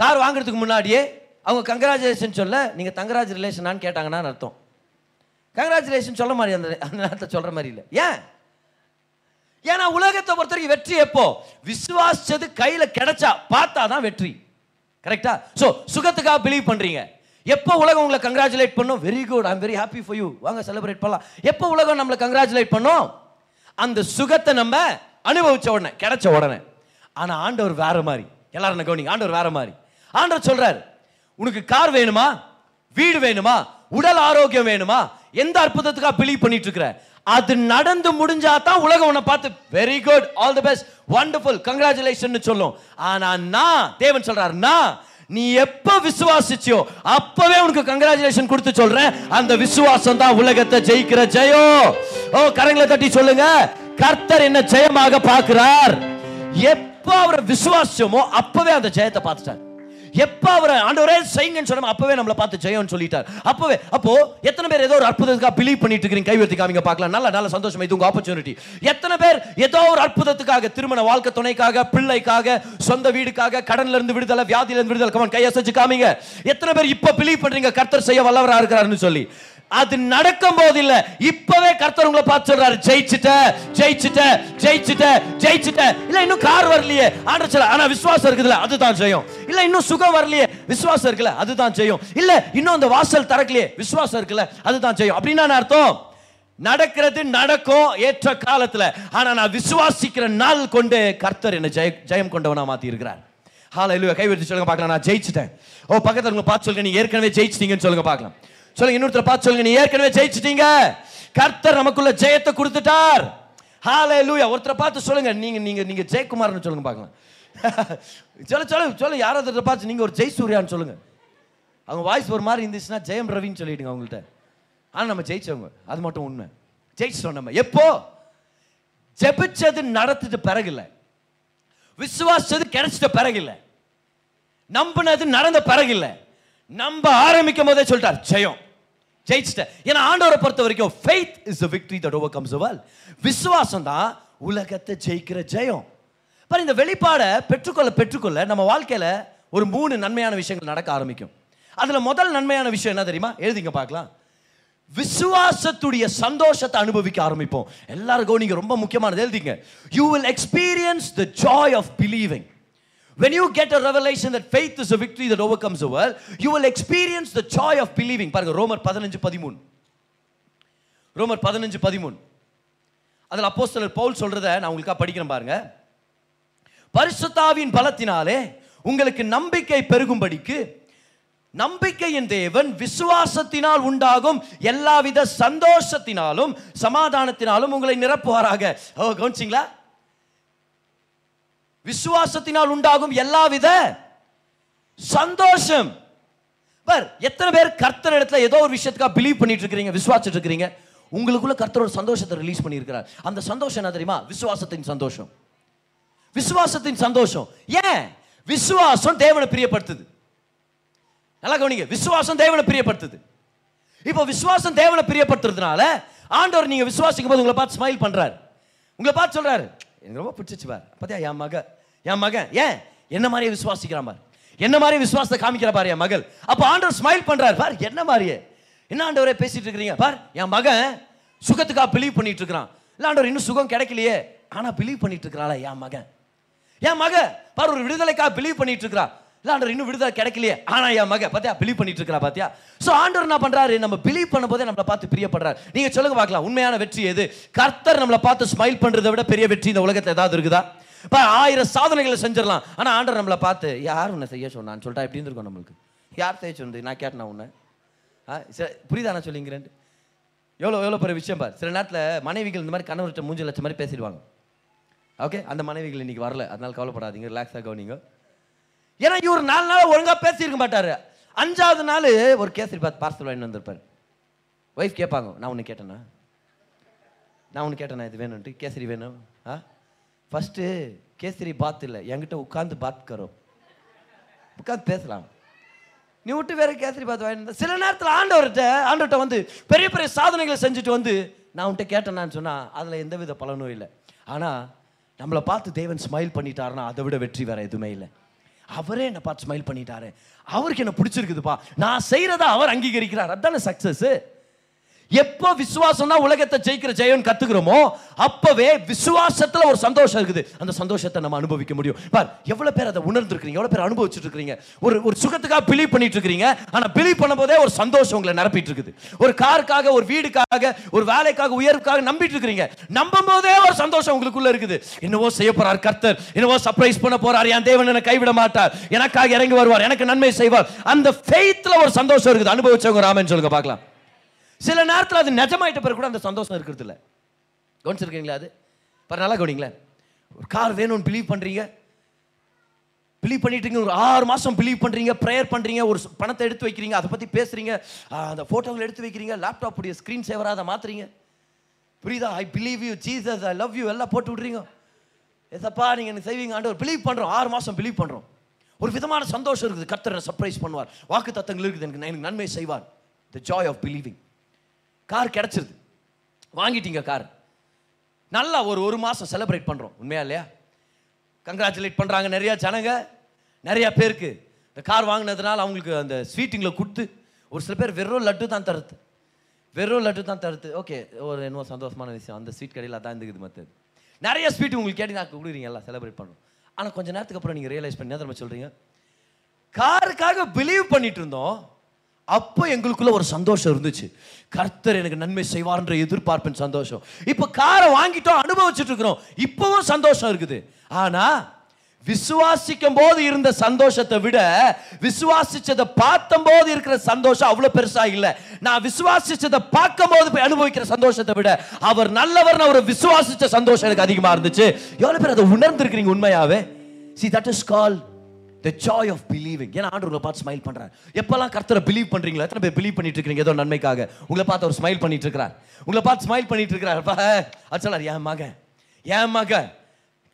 கார் வாங்குறதுக்கு முன்னாடியே அவங்க கங்க்ராச்சுலேஷன் சொல்ல நீங்கள் தங்கராஜ் ரிலேஷனான்னு கேட்டாங்கன்னா அர்த்தம். கங்க்ராச்சுலேஷன் சொல்ல மாதிரி அந்த அந்த நேரத்தை சொல்கிற மாதிரி இல்லை. ஏன்? ஏன்னா உலகத்தை பொறுத்த வரைக்கும் வெற்றி எப்போ? விசுவாசிச்சது கையில் கிடைச்சா பார்த்தா தான் வெற்றி கரெக்டா ஸோ சுகத்துக்காக பிலீவ் பண்ணுறீங்க எப்போ உலகம் உங்களை கங்க்ராச்சுலேட் பண்ணும்? Very good I'm very happy for you வாங்க செலிப்ரேட் பண்ணலாம். எப்போ உலகம் நம்மளை கங்க்ராச்சுலேட் பண்ணும்? அந்த சுகத்தை நம்ம அனுபவிச்ச உடனே கிடைச்ச உடனே. ஆனால் ஆண்டவர் வேற மாதிரி. எல்லாரும் என்ன கவனிங்க? ஆண்டவர் வேற மாதிரி. ஆண்டவர் சொல்றாரு உனக்கு கார் வேணுமா? வீடு வேணுமா? உடல் ஆரோக்கியம் வேணுமா? எந்த அற்புதத்துக்காக பிலீவ் பண்ணிட்டு இருக்கிற? அது நடந்து முடிஞ்சா தான் உலகம் உன்னை பார்த்து very good all the best wonderful congratulation சொல்லும். ஆனா நான் தேவன் சொல்றாரு நான் நீ எப்ப விசுவாசிச்சியோ அப்பவே உனக்கு கங்க்ராச்சுலேஷன் கொடுத்து சொல்றேன். அந்த விசுவாசம் தான் உலகத்தை ஜெயிக்கிற ஜெயோ. ஓ கரங்களை தட்டி சொல்லுங்க. கர்த்தர் என்ன ஜெயமாக பார்க்கிறார். எப்ப அவரை விசுவாசமோ அப்பவே அந்த ஜெயத்தை பார்த்துட்டார். எப்போ அவரை ஆண்டவரே செய்யுங்கன்னு சொன்னா அப்போவே நம்மளை பார்த்து ஜெயம்னு சொல்லிட்டார். அப்போவே அப்போ எத்தனை பேர் ஏதோ ஒரு அற்புதத்துக்காக பிலீவ் பண்ணிட்டு இருக்கிறீங்க? கை காமிங்க பார்க்கலாம். நல்ல நல்ல சந்தோஷம். இது உங்க ஆப்பர்ச்சுனிட்டி எத்தனை பேர் ஏதோ ஒரு அற்புதத்துக்காக திருமண வாழ்க்கை துணைக்காக பிள்ளைக்காக சொந்த வீடுக்காக கடன்ல இருந்து விடுதலை வியாதியில இருந்து விடுதலை கமன் கை காமிங்க. எத்தனை பேர் இப்போ பிலீவ் பண்றீங்க? கர்த்தர் செய்ய வல்லவரா இருக்கிறாருன்னு சொல்லி. அது நடக்கும் போது இல்ல இப்பவே கர்த்தர் உங்களை பார்த்து சொல்றாரு ஜெயிச்சுட்ட ஜெயிச்சுட்ட ஜெயிச்சுட்ட ஜெயிச்சுட்ட. இல்ல இன்னும் கார் வரலையே. ஆண்டர் சொல்ல ஆனா விசுவாசம் இருக்குதுல அதுதான் செய்யும் இல்ல இன்னும் சுகம் வரலையே. விசுவாசம் இருக்குல்ல அதுதான் செய்யும் இல்ல இன்னும் அந்த வாசல் திறக்கலையே. விசுவாசம் இருக்குல்ல அதுதான் செய்யும் அப்படின்னா அர்த்தம்? நடக்கிறது நடக்கும் ஏற்ற காலத்துல. ஆனா நான் விசுவாசிக்கிற நாள் கொண்டு கர்த்தர் என்ன ஜெய ஜெயம் கொண்டவனா மாத்தி இருக்கிறார் ஹால இல்லையா கைவிட்டு சொல்லுங்க பார்க்கலாம். நான் ஜெயிச்சிட்டேன். ஓ பக்கத்துல உங்க பார்த்து சொல்லுங்க. நீங்க ஏற்கனவே ஜெயிச்சிட்டீங்கன்னு சொல்லுங்க பார்க்கலாம். சொல்லுங்க இன்னொருத்தர் பார்த்து சொல்லுங்க நீ ஏற்கனவே ஜெயிச்சிட்டீங்க. கர்த்தர் நமக்குள்ள ஜெயத்தை கொடுத்துட்டார். ஹாலே லூயா ஒருத்தரை பார்த்து சொல்லுங்க நீங்க நீங்க நீங்க ஜெயக்குமார்னு சொல்லுங்க பார்க்கலாம். சொல்ல சொல்ல சொல்ல யாராவது பார்த்து நீங்க ஒரு ஜெய் சூர்யான்னு சொல்லுங்க. அவங்க வாய்ஸ் ஒரு மாதிரி இருந்துச்சுன்னா ஜெயம் ரவின்னு சொல்லிடுங்க அவங்கள்ட்ட. ஆனால் நம்ம ஜெயிச்சவங்க அது மட்டும் உண்மை. ஜெயிச்சிட்டோம் நம்ம. எப்போ? ஜெபிச்சது நடத்துட்டு பிறகுல. விசுவாசது கிடைச்சிட்ட பிறகு நம்பினது நடந்த பிறகு நம்ப ஆரம்பிக்கும் போதே சொல்லிட்டார் ஜெயம். ஜெயிச்சிட்ட. ஏன்னா ஆண்டவரை பொறுத்த வரைக்கும் faith is the victory that overcomes world விசுவாசம் தான் உலகத்தை ஜெயிக்கிற ஜெயம். பாரு இந்த வெளிப்பாடை பெற்றுக்கொள்ள பெற்றுக்கொள்ள நம்ம வாழ்க்கையில் ஒரு மூணு நன்மையான விஷயங்கள் நடக்க ஆரம்பிக்கும். அதில் முதல் நன்மையான விஷயம் என்ன தெரியுமா? எழுதிங்க பார்க்கலாம். விசுவாசத்துடைய சந்தோஷத்தை அனுபவிக்க ஆரம்பிப்போம். எல்லாருக்கும் நீங்கள் ரொம்ப முக்கியமானது. எழுதிங்க. You will experience the joy of believing When you get a revelation that faith is a victory that overcomes the world, you will experience the joy of believing. பாருங்க ரோமர் பதினஞ்சு பதிமூணு. ரோமர் பதினஞ்சு பதிமூணு. அதில் அப்போஸ்தலர் பவுல் சொல்கிறத நான் உங்களுக்காக படிக்கிறேன் பாருங்க. பரிசுத்தாவின் பலத்தினாலே உங்களுக்கு நம்பிக்கை பெருகும்படிக்கு நம்பிக்கையின் தேவன் விசுவாசத்தினால் உண்டாகும் எல்லாவித சந்தோஷத்தினாலும் சமாதானத்தினாலும் உங்களை நிரப்புவாராக. ஓ கவனிச்சிங்களா? விசுவாசத்தினால் உண்டாகும் எல்லாவித சந்தோஷம். பார் எத்தனை பேர் கர்த்தர் இடத்துல ஏதோ ஒரு விஷயத்துக்காக பிலீவ் பண்ணிட்டு இருக்கிறீங்க விசுவாசிட்டு இருக்கிறீங்க உங்களுக்குள்ள கர்த்தரோட சந்தோஷத்தை ரிலீஸ் பண்ணியிருக்கிறார். அந்த சந்தோஷம் என்ன தெரியுமா? விசுவாசத்தின் சந்தோஷம். விசுவாசத்தின் சந்தோஷம். ஏன்? விசுவாசம் தேவனை பிரியப்படுத்துது. நல்லா கவனிங்க விசுவாசம் தேவனை பிரியப்படுத்துது. இப்போ விசுவாசம் தேவனை பிரியப்படுத்துறதுனால ஆண்டவர் நீங்க விசுவாசிக்கும் போது உங்களை பார்த்து ஸ்மைல் பண்றாரு. உங்களை பார்த்து சொல்றாரு எனக்கு ரொம்ப பிடிச்சிச்சு பார். பார்த்தியா? என் மக என் மகன். ஏன்? என்ன மாதிரியே விசுவாசிக்கிறான் பார். என்ன மாதிரி விசுவாசத்தை காமிக்கிற பாரு என் மகள். அப்போ ஆண்டவர் ஸ்மைல் பண்ணுறாரு பார். என்ன மாதிரியே? என்ன ஆண்டவரே பேசிட்டு இருக்கிறீங்க? பார் என் மகன் சுகத்துக்காக பிலீவ் பண்ணிட்டு இருக்கிறான். இல்லை ஆண்டவர் இன்னும் சுகம் கிடைக்கலையே. ஆனால் பிலீவ் பண்ணிட்டு இருக்கிறாளா என் மகன்? என் மக பார் ஒரு விடுதலைக்காக பிலீவ் பண்ணிட்டு இருக்கிறா இல்லை ஆண்டவர் இன்னும் விடுதலை கிடைக்கலையே. ஆனால் என் மக பார்த்தியா பிலீவ் பண்ணிட்டு இருக்கா பாத்தியா? ஸோ ஆண்டவர் என்ன பண்ணுறாரு நம்ம பிலீவ் பண்ணும்போதே நம்மளை பார்த்து பிரியப்படுறாரு. நீங்கள் சொல்லுங்க பார்க்கலாம். உண்மையான வெற்றி எது? கர்த்தர் நம்மளை பார்த்து ஸ்மைல் பண்ணுறதை விட பெரிய வெற்றி இந்த உலகத்தில் ஏதாவது இருக்குதா? இப்போ ஆயிரம் சாதனைகளை செஞ்சிடலாம். ஆனால் ஆண்டவர் நம்மளை பார்த்து யார் உன்னை செய்ய சொன்னான்னு? சொல்லிட்டா எப்படி இருந்திருக்கும் நம்மளுக்கு? யார் செய்ய சொன்னது? நான் கேட்டேன் உன்னை? ஆ சரி புரியுதா நான் சொல்லிங்கிறேன்? எவ்வளோ எவ்வளோ பெரிய விஷயம் பார். சில நேரத்தில் மனைவிகள் இந்த மாதிரி கணவர்கிட்ட மூஞ்சு லட்சம் மாதிரி பேசிடுவாங்க. ஓகே அந்த மனைவிகள் இன்றைக்கி வரல. அதனால் கவலைப்படாதீங்க. ரிலாக்ஸாக கவனிங்க. ஏன்னா இவர் நாலு நாள் ஒழுங்காக பேசியிருக்க மாட்டார். அஞ்சாவது நாள் ஒரு கேசரி பார்த்து பார்சல் வாங்கி வந்திருப்பார். ஒய்ஃப் கேட்பாங்க நான் ஒன்று கேட்டேண்ணா நான் ஒன்று கேட்டேண்ணா இது வேணும்ட்டு கேசரி வேணும்? ஆ? ஃபஸ்ட்டு கேசரி பாத் இல்லை என்கிட்ட உட்காந்து பாத் உட்காந்து பேசலாம். நீ விட்டு வேற கேசரி பாத் வாங்கிட்டு சில நேரத்தில் ஆண்டவர்கிட்ட ஆண்டவர்கிட்ட வந்து பெரிய பெரிய சாதனைகளை செஞ்சுட்டு வந்து நான் உன்ட்ட கேட்டேனான்னு சொன்னால் அதில் எந்தவித பலனும் இல்லை. ஆனால் நம்மளை பார்த்து தேவன் ஸ்மைல் பண்ணிட்டாருன்னா அதை விட வெற்றி வேற எதுவுமே இல்லை. அவரே என்னை பார்த்து ஸ்மைல் பண்ணிட்டாரு. அவருக்கு என்ன பிடிச்சிருக்குதுப்பா. நான் செய்கிறத அவர் அங்கீகரிக்கிறார். அதுதானே சக்ஸஸ்ஸு எப்போ விசுவாசம்னா உலகத்தை ஜெயிக்கிற ஜெயன் கத்துக்கிறோமோ அப்பவே விசுவாசத்துல ஒரு சந்தோஷம் இருக்குது. அந்த சந்தோஷத்தை நம்ம அனுபவிக்க முடியும். பார் எவ்வளவு பேர் அதை உணர்ந்துருக்கீங்க எவ்வளவு பேர் அனுபவிச்சுட்டு இருக்கீங்க ஒரு ஒரு சுகத்துக்காக பிலீவ் பண்ணிட்டு இருக்கீங்க ஆனா பிலீவ் பண்ணும்போதே ஒரு சந்தோஷம் உங்களை நிரப்பிட்டு இருக்குது ஒரு காருக்காக ஒரு வீடுக்காக ஒரு வேலைக்காக உயர்வுக்காக நம்பிட்டு இருக்கிறீங்க நம்பும் போதே ஒரு சந்தோஷம் உங்களுக்குள்ள இருக்குது. என்னவோ செய்ய போறார் கர்த்தர். என்னவோ சர்ப்ரைஸ் பண்ண போறார். என் தேவன் என்னை கைவிட மாட்டார். எனக்காக இறங்கி வருவார். எனக்கு நன்மை செய்வார். அந்த ஃபெய்த்ல ஒரு சந்தோஷம் இருக்குது. அனுபவிச்சவங்க ராமன் சொல்லுங்க பார்க்கலாம். சில நேரத்தில் அது நிஜமாயிட்ட பிறகு கூட அந்த சந்தோஷம் இருக்கிறது இல்லை கவனிச்சிருக்கீங்களா அது? பாரு நல்லா கவனிங்களேன். ஒரு கார் வேணும்னு பிலீவ் பண்ணுறீங்க பிலீவ் பண்ணிட்டு ஒரு ஆறு மாதம் பிலீவ் பண்ணுறீங்க ப்ரேயர் பண்ணுறீங்க ஒரு பணத்தை எடுத்து வைக்கிறீங்க அதை பற்றி பேசுகிறீங்க அந்த ஃபோட்டோவில் எடுத்து வைக்கிறீங்க லேப்டாப் உடைய ஸ்க்ரீன் சேவராக அதை மாற்றுறீங்க புரியுதா? I believe you Jesus I love you எல்லாம் போட்டு விட்றீங்க. எதப்பா நீங்கள் எனக்கு செய்வீங்க ஒரு பிலீவ் பண்ணுறோம் ஆறு மாதம் பிலீவ் பண்ணுறோம் ஒரு விதமான சந்தோஷம் இருக்குது கத்தரை சர்ப்ரைஸ் பண்ணுவார். வாக்கு தத்தங்கள் இருக்குது எனக்கு எனக்கு நன்மை செய்வார். The joy of believing car கிடச்சிருது. வாங்கிட்டீங்க கார். நல்லா ஒரு ஒரு மாதம் செலிப்ரேட் பண்ணுறோம் உண்மையா இல்லையா? கங்க்ராச்சுலேட் பண்ணுறாங்க நிறையா ஜனங்க. நிறையா பேருக்கு. இந்த கார் வாங்கினதுனால அவங்களுக்கு அந்த ஸ்வீட்டிங்கில் கொடுத்து ஒரு சில பேர் வெறும் லட்டு தான் தருது. வெறும் லட்டு தான் தருது. ஓகே ஒரு என்னவோ சந்தோஷமான விஷயம். அந்த ஸ்வீட் கடையில் அதான் இருந்துக்குது மற்றது நிறைய ஸ்வீட் உங்களுக்கு கேட்டு நான் கொடுக்குறீங்க எல்லாம் செலிப்ரேட் பண்ணுறோம் ஆனால் கொஞ்சம் நேரத்துக்கு அப்புறம் நீங்கள் ரியலைஸ் பண்ணி என்ன சொல்கிறீங்க காருக்காக பிலீவ் பண்ணிட்டு இருந்தோம். அப்போ எங்களுக்குள்ள ஒரு சந்தோஷம் இருந்துச்சு. கர்த்தர் எனக்கு நன்மை செய்வார்ன்ற எதிர்பார்ப்பின் சந்தோஷம். இப்போ காரை வாங்கிட்டோம் அனுபவிச்சுட்டு இருக்கிறோம். இப்பவும் சந்தோஷம் இருக்குது. ஆனா விசுவாசிக்கும் போது இருந்த சந்தோஷத்தை விட விசுவாசிச்சதை பார்த்தும் போது இருக்கிற சந்தோஷம் அவ்வளவு பெருசா இல்லை. நான் விசுவாசிச்சதை பார்க்கும் போது போய் அனுபவிக்கிற சந்தோஷத்தை விட அவர் நல்லவர் அவரை விசுவாசிச்ச சந்தோஷம் எனக்கு அதிகமா இருந்துச்சு. எவ்வளவு பேர் அதை உணர்ந்திருக்கிறீங்க உண்மையாவே? See that is call the joy of believing ஏன்னா ஆண்டு பார்த்து ஸ்மைல் பண்ணுறாரு எப்போல்லாம் கர்த்தரை பிலீவ் பண்ணுறீங்களா எத்தனை பேர் பிலீவ் பண்ணிட்டு இருக்கீங்க ஏதோ நன்மைக்காக. உங்களை பார்த்து அவர் ஸ்மைல் பண்ணிட்டு இருக்கிறார். உங்களை பார்த்து ஸ்மைல் பண்ணிட்டு இருக்கிறார். பா அது சொல்லார் என் மகன் என் மகன்.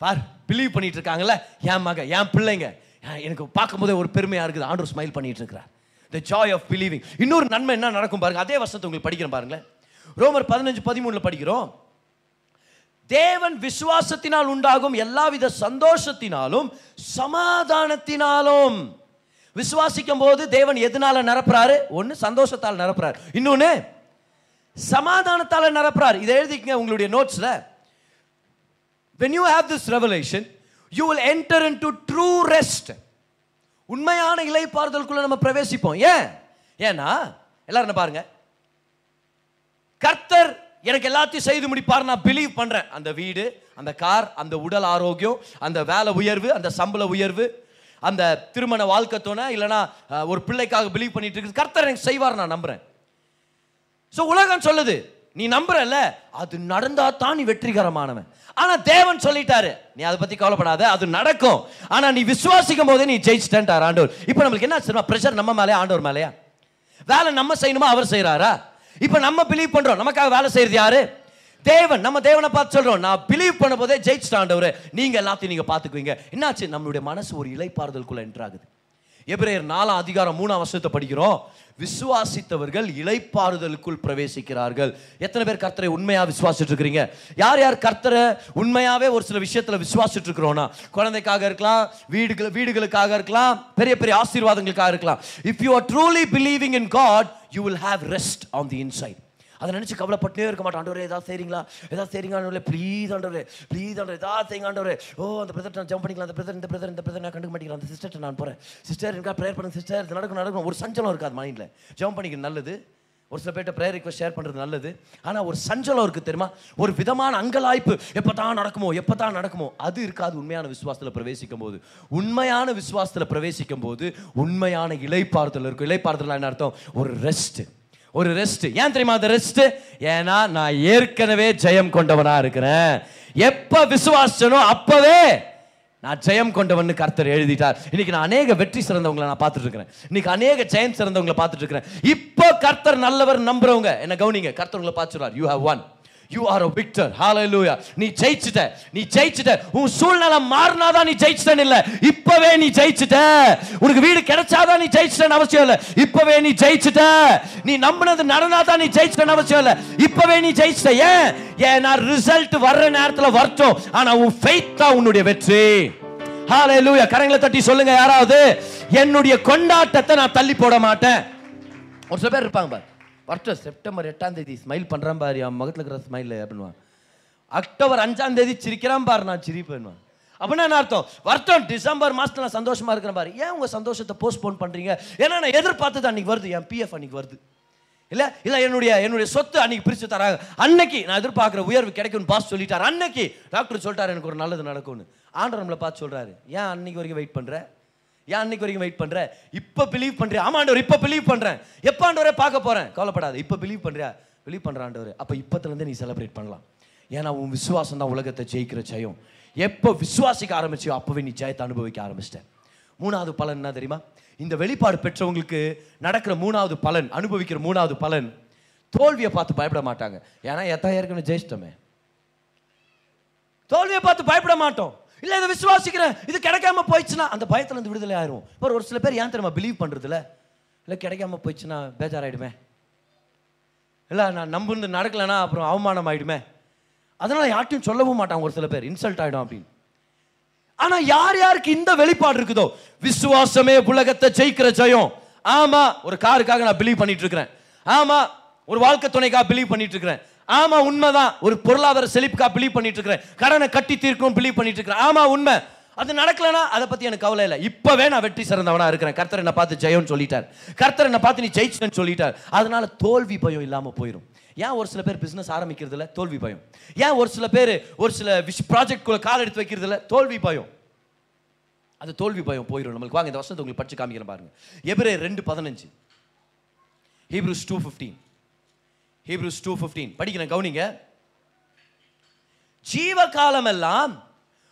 பார் பிலீவ் பண்ணிட்டு இருக்காங்கல்ல? என் மகன் என் பிள்ளைங்க. எனக்கு பார்க்கும்போதே ஒரு பெருமையாக இருக்குது. ஆண்டு ஸ்மைல் பண்ணிட்டு இருக்கிறார். த ஜாய் ஆஃப் பிலீவிங் இன்னொரு நன்மை என்ன நடக்கும் பாருங்க? அதே வருஷத்தை உங்களுக்கு படிக்கிறேன் பாருங்களேன். ரோமர் பதினஞ்சு பதிமூணில் படிக்கிறோம். தேவன் விசுவாசத்தினால் உண்டாகும் எல்லாவித சந்தோஷத்தினாலும் சமாதானத்தினாலும். விசுவாசிக்கும் போது தேவன் எதனால நிரப்புறாரு? ஒன்று சந்தோஷத்தால் நிரப்புறாரு. இன்னொன்று சமாதானத்தால் நிரப்புறாரு. இதை எழுதிக்கங்க உங்களுடைய நோட்ஸில் when you have this revelation you will enter into true rest உண்மையான இலைப்பாறுதலுக்குள்ள நம்ம பிரவேசிப்போம். ஏன்? ஏன்னா எல்லாரும் பாருங்க? கர்த்தர் எனக்கு எல்லாத்தையும் செய்து முடிப்பார் நான் பிலீவ் பண்றேன். அந்த வீடு அந்த கார் அந்த உடல் ஆரோக்கியம் அந்த வேலை உயர்வு அந்த சம்பள உயர்வு அந்த திருமண வாழ்க்கை தோணை இல்லைனா ஒரு பிள்ளைக்காக பிலீவ் பண்ணிட்டு இருக்கு கர்த்தர் எனக்கு செய்வார் நான் நம்புறேன். ஸோ உலகம் சொல்லுது நீ நம்புறல அது நடந்தா தான் நீ வெற்றிகரமானவன். ஆனா தேவன் சொல்லிட்டாரு நீ அதை பத்தி கவலைப்படாத அது நடக்கும். ஆனா நீ விசுவாசிக்கும் போதே நீ ஜெயிச்சிட்டார் ஆண்டவர். இப்போ நம்மளுக்கு என்ன தெரியுமா? ப்ரெஷர் நம்ம மேலே ஆண்டவர் மேலேயா? வேலை நம்ம செய்யணுமா? அவர் செய்கிறாரா இப்போ நம்ம பிலீவ் பண்ணுறோம் நமக்காக வேலை செய்கிறது யாரு? தேவன். நம்ம தேவனை பார்த்து சொல்கிறோம் நான் பிலீவ் பண்ண போதே ஜெயிச்சிட்டாண்டவர் நீங்கள் எல்லாத்தையும் நீங்கள் பார்த்துக்குவீங்க. என்னாச்சு? நம்மளுடைய மனசு ஒரு இலைப்பாறுதலுக்குள்ள என்றாகுது எபிரேயர் நாலாம் அதிகாரம் மூணாம் வருஷத்தை படிக்கிறோம். விசுவாசித்தவர்கள் இலைப்பாறுதலுக்குள் பிரவேசிக்கிறார்கள். எத்தனை பேர் கர்த்தரை உண்மையாக விசுவாசிட்டு இருக்கிறீங்க? யார் யார் கர்த்தரை உண்மையாகவே ஒரு சில விஷயத்தில் விசுவாசிட்டு இருக்கிறோன்னா குழந்தைக்காக இருக்கலாம் வீடுகள் வீடுகளுக்காக இருக்கலாம் பெரிய பெரிய ஆசீர்வாதங்களுக்காக இருக்கலாம். If you are truly believing in God you will have rest on the inside அதை நினச்சி கவலைப்பட்டே இருக்க மாட்டேன். ஆண்டவரே ஏதாவது செய்றீங்களா? ஏதாவது செய்றீங்களா ஆண்டவரே? ப்ளீஸ் ஆண்டவரே. ப்ளீஸ் ஆண்டவரே. ஏதாவது செய்யுங்க ஆண்டவரே. ஓ அந்த பிரதர் நான் ஜம்ப் பண்ணிக்கலாம். அந்த பிரதர் இந்த பிரதர் இந்த பிரதர் நான் கண்டுக்க மாட்டேங்கிறேன். அந்த சிஸ்டர் நான் போகிறேன் சிஸ்டர் இருக்கா ப்ரேயர் பண்ணுங்க சிஸ்டர் இது நடக்கும் நடக்கும். ஒரு சஞ்சலம் இருக்காது மைண்டில் ஜம்ப் பண்ணிக்கிறது நல்லது. ஒரு சில பேர்கிட்ட ப்ரேயர் ரிக்வஸ்ட் ஷேர் பண்ணுறது நல்லது. ஆனால் ஒரு சஞ்சலம் இருக்குது தெரியுமா? ஒரு விதமான அங்கலாய்ப்பு. எப்போ தான் நடக்குமோ எப்போ தான் நடக்குமோ அது இருக்காது உண்மையான விசுவாசத்தில் பிரவேசிக்கும் போது உண்மையான விசுவாசத்தில் பிரவேசிக்கும் போது உண்மையான இலைப்பாறுதல் இருக்கும். இலைப்பாறுதல் என்ன அர்த்தம்? ஒரு ரெஸ்ட் ஒரு ரெஸ்ட் ஏன் தெரியுமா அந்த ரெஸ்ட் ஏன்னா நான் ஏற்கனவே ஜெயம் கொண்டவனாக இருக்கிறேன். எப்போ விசுவாசனோ அப்போவே நான் ஜெயம் கொண்டவன் கர்த்தர் எழுதிட்டார். இன்னைக்கு நான் அநேக வெற்றி சிறந்தவங்களை நான் பார்த்துட்டு இருக்கிறேன் இன்னைக்கு அநேக ஜெயம் சிறந்தவங்களை பார்த்துட்டு இருக்கிறேன் இப்போ கர்த்தர் நல்லவர் நம்புறவங்க என்ன கவனிங்க கர்த்தர் உங்களை பார்த்துறார் you have won you are a victor hallelujah. நீ ஜெயிச்சிட்ட. நீ ஜெயிச்சிட்ட. உன் சூழ்நிலை மாறினாதான் நீ ஜெயிச்சிட்டன்னு இல்ல. இப்பவே நீ ஜெயிச்சிட்ட. உனக்கு வீடு கிடைச்சாதான் நீ ஜெயிச்சிட்டன்னு அவசியம் இல்ல. இப்பவே நீ ஜெயிச்சிட்ட. நீ நம்பினது நடந்தாதான் நீ ஜெயிச்சிட்டன்னு அவசியம் இல்ல. இப்பவே நீ ஜெயிச்சிட்ட. ஏன்? ஏன்னா ரிசல்ட் வர்ற நேரத்துல வரட்டும். ஆனா உன் ஃபெய்த் தான் உன்னுடைய வெற்றி. ஹalleluya கரங்களை தட்டி சொல்லுங்க யாராவது. என்னுடைய கொண்டாட்டத்தை நான் தள்ளி போட மாட்டேன். ஒரு சில பேர் இருப்பாங்க பாரு. வரட்டும் செப்டம்பர் எட்டாம் தேதி ஸ்மைல் பண்ணுறான் பாரு அவன் முகத்தில் இருக்கிற ஸ்மைல் அப்படின்வான் அக்டோபர் அஞ்சாம் தேதி சிரிக்கிறான் பாரு நான் சிரிப்பேன்வான் அப்படின்னா என்ன அர்த்தம்? வருத்தம் டிசம்பர் மாதத்தில் நான் சந்தோஷமாக இருக்கிறேன் பாரு. ஏன் உங்கள் சந்தோஷத்தை போஸ்ட்போன் பண்ணுறீங்க ஏன்னா நான் எதிர்பார்த்தது அன்றைக்கி வருது என் பிஎஃப் அன்றைக்கி வருது. இல்லை? இல்லை என்னுடைய என்னுடைய சொத்து அன்னைக்கு பிரிச்சு தராங்க அன்னைக்கு நான் எதிர்பார்க்குற உயர்வு கிடைக்கும்னு பாஸ் சொல்லிட்டார். அன்னைக்கு டாக்டர் சொல்லிட்டார் எனக்கு ஒரு நல்லது நடக்கும்னு. ஆண்டர் நம்மளை பார்த்து சொல்கிறாரு ஏன் அன்னைக்கு வரைக்கும் வெயிட் பண்ணுற ஏன் அன்னைக்கு வரைக்கும் வெயிட் பண்ணுறேன் இப்போ பிலீவ் பண்ணுறியா ஆமாண்டவர் இப்போ பிலீவ் பண்ணுறேன் எப்போ ஆண்டவரே பார்க்க போறேன்? கவலைப்படாது. இப்போ பிலீவ் பண்ணுறியா பிலீவ் பண்ற ஆண்டவர். அப்ப நீ செலிப்ரேட் பண்ணலாம். ஏன்னா உன் விசுவாசம் தான் உலகத்தை ஜெயிக்கிற ஜெயம். எப்போ விசுவாசிக்க ஆரம்பிச்சியோ அப்போவே நீ ஜெயத்தை அனுபவிக்க ஆரம்பிச்சிட்ட. மூணாவது பலன் என்ன தெரியுமா? இந்த வெளிப்பாடு பெற்றவங்களுக்கு நடக்கிற மூணாவது பலன் அனுபவிக்கிற மூணாவது பலன் தோல்வியை பார்த்து பயப்பட மாட்டாங்க. ஏன்னா எத்தனை ஏற்கனவே ஜெயிச்சிட்டோமே. தோல்வியை பார்த்து பயப்பட மாட்டோம். இல்லை இதை விசுவாசிக்கிறேன். இது கிடைக்காம போயிடுச்சுன்னா அந்த பயத்தில் இருந்து விடுதலை ஆயிரும். இப்போ ஒரு சில பேர் ஏன் தெரியுமா பிலீவ் பண்ணுறதில்ல இல்லை கிடைக்காம போயிடுச்சுன்னா பேஜாராயிடுமே. இல்லை நான் நம்புந்து நடக்கலைன்னா அப்புறம் அவமானம் ஆகிடுமே அதனால் யார்ட்டையும் சொல்லவும் மாட்டாங்க ஒரு சில பேர். இன்சல்ட் ஆயிடும் அப்படின்னு. ஆனால் யார் யாருக்கு இந்த வெளிப்பாடு இருக்குதோ? விசுவாசமே உலகத்தை ஜெயிக்கிற ஜெயம். ஆமாம் ஒரு காருக்காக நான் பிலீவ் பண்ணிட்டு இருக்கிறேன். ஆமாம் ஒரு வாழ்க்கை துணைக்காக பிலீவ் பண்ணிட்டு இருக்கிறேன். ஆமா உண்மைதான். ஒரு பொருளாதார செழிப்புக்காக பிலீவ் பண்ணிட்டு இருக்கிறேன் கடனை கட்டி தீர்க்கும் பிலீவ் பண்ணிட்டு இருக்கிறேன் ஆமா உண்மை. அது நடக்கலனா அதை பத்தி எனக்கு கவலை இல்லை. இப்பவே நான் வெற்றி சிறந்தவனா இருக்கிறேன். கர்த்தர் என்னை பார்த்து ஜெயம்னு சொல்லிட்டார். கர்த்தர் என்னை பார்த்து நீ ஜெயிச்சேன்னு சொல்லிட்டார். அதனால தோல்வி பயம் இல்லாம போயிடும் ஏன் ஒரு சில பேர் பிசினஸ் ஆரம்பிக்கிறதுல தோல்வி பயம். ஏன் ஒரு சில பேர் ஒரு சில விஷ் ப்ராஜெக்ட் கால் எடுத்து வைக்கிறதுல தோல்வி பயம். அது தோல்வி பயம் போயிடும் நம்மளுக்கு வாங்க இந்த வருஷத்தை உங்களுக்கு படிச்சு காமிக்கிறேன் பாருங்க. எபிரே ரெண்டு பதினஞ்சு. Hebrews two fifteen Hebrews two fifteen படிக்கிறேன் கவுனிங்க. ஜீவ காலமெல்லாம்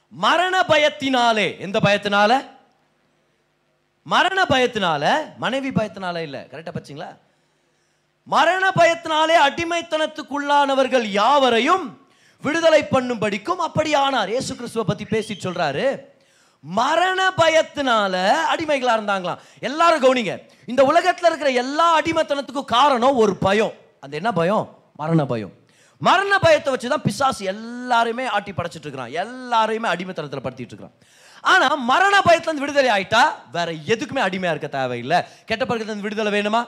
மரண பயத்தினாலே எந்த பயத்தினால? மரண பயத்தினால மனைவி பயத்தினால இல்ல. கரெக்டா பச்சிங்களா மரண பயத்தினாலே அடிமைத்தனத்துக்குள்ளானவர்கள் யாவரையும் விடுதலை பண்ணும்படிக்கும் அப்படியானார் இயேசு கிறிஸ்துவ பத்தி பேசி சொல்றாரு. மரண பயத்தினால அடிமைகளா இருந்தாங்களாம். எல்லாரும் கவனிங்க. இந்த உலகத்துல இருக்கிற எல்லா அடிமைத்தனத்துக்கும் காரணம் ஒரு பயம். அந்த என்ன பயம்? மரண பயம். மரண பயத்தை வச்சு தான் பிசாசு எல்லாருமே ஆட்டி படைச்சிட்டு இருக்கிறான். எல்லாரையுமே அடிமைத்தனத்தில் படுத்திட்டு இருக்கிறான் ஆனால் மரண பயத்துலேருந்து விடுதலை ஆயிட்டா வேற எதுக்குமே அடிமையாக இருக்க தேவையில்லை. கெட்ட பழக்கத்துலேருந்து விடுதலை வேணுமா?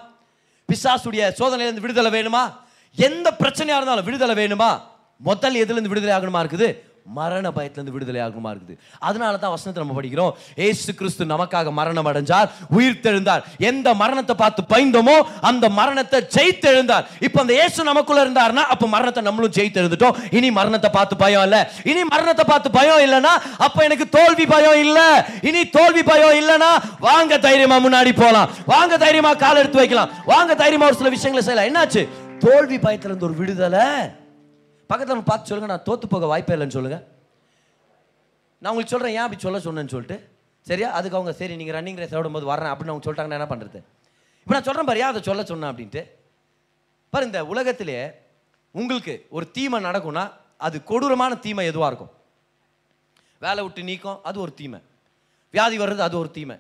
பிசாசுடைய சோதனையிலேருந்து விடுதலை வேணுமா? எந்த பிரச்சனையாக இருந்தாலும் விடுதலை வேணுமா? முதல் எதுலேருந்து விடுதலை ஆகணுமா இருக்குது? மரண பயத்திலிருந்து விடுதலை ஆகணுமா இருக்குது? அதனால தான் வசனத்தை நம்ம படிக்கிறோம். ஏசு கிறிஸ்து நமக்காக மரணம் அடைஞ்சார் உயிர் தெழுந்தார் எந்த மரணத்தை பார்த்து பயந்தோமோ அந்த மரணத்தை ஜெயித்தெழுந்தார். இப்போ அந்த ஏசு நமக்குள்ள இருந்தார்னா அப்போ மரணத்தை நம்மளும் ஜெயித்தெழுந்துட்டோம். இனி மரணத்தை பார்த்து பயம் இல்லை. இனி மரணத்தை பார்த்து பயம் இல்லைன்னா அப்போ எனக்கு தோல்வி பயம் இல்லை. இனி தோல்வி பயம் இல்லைன்னா வாங்க தைரியமா முன்னாடி போகலாம் வாங்க தைரியமா கால் எடுத்து வைக்கலாம். வாங்க தைரியமா ஒரு சில விஷயங்களை செய்யலாம். என்னாச்சு? தோல்வி பயத்துல இருந்து ஒரு விடுதலை. பக்கத்தில் நம்ம பார்த்து சொல்லுங்கள் நான் தோற்று போக வாய்ப்பே இல்லைன்னு சொல்லுங்கள் நான் உங்களுக்கு சொல்கிறேன் ஏன் அப்படி சொல்ல சொன்னேன்னு சொல்லிட்டு. சரியா? அதுக்கு அவங்க சரி நீங்கள் ரன்னிங் ரேஸ் ஓடும்போது வரேன் அப்படின்னு அவங்க சொல்லிட்டாங்கன்னா என்ன பண்ணுறது இப்போ நான் சொல்கிறேன் பாரு ஏன் அதை சொல்ல சொன்னேன் அப்படின்ட்டு. பாரு இந்த உலகத்திலே உங்களுக்கு ஒரு தீமை நடக்கும்னா அது கொடூரமான தீமை எதுவாக இருக்கும்? வேலை விட்டு நீக்கம் அது ஒரு தீமை. வியாதி வர்றது அது ஒரு தீமை.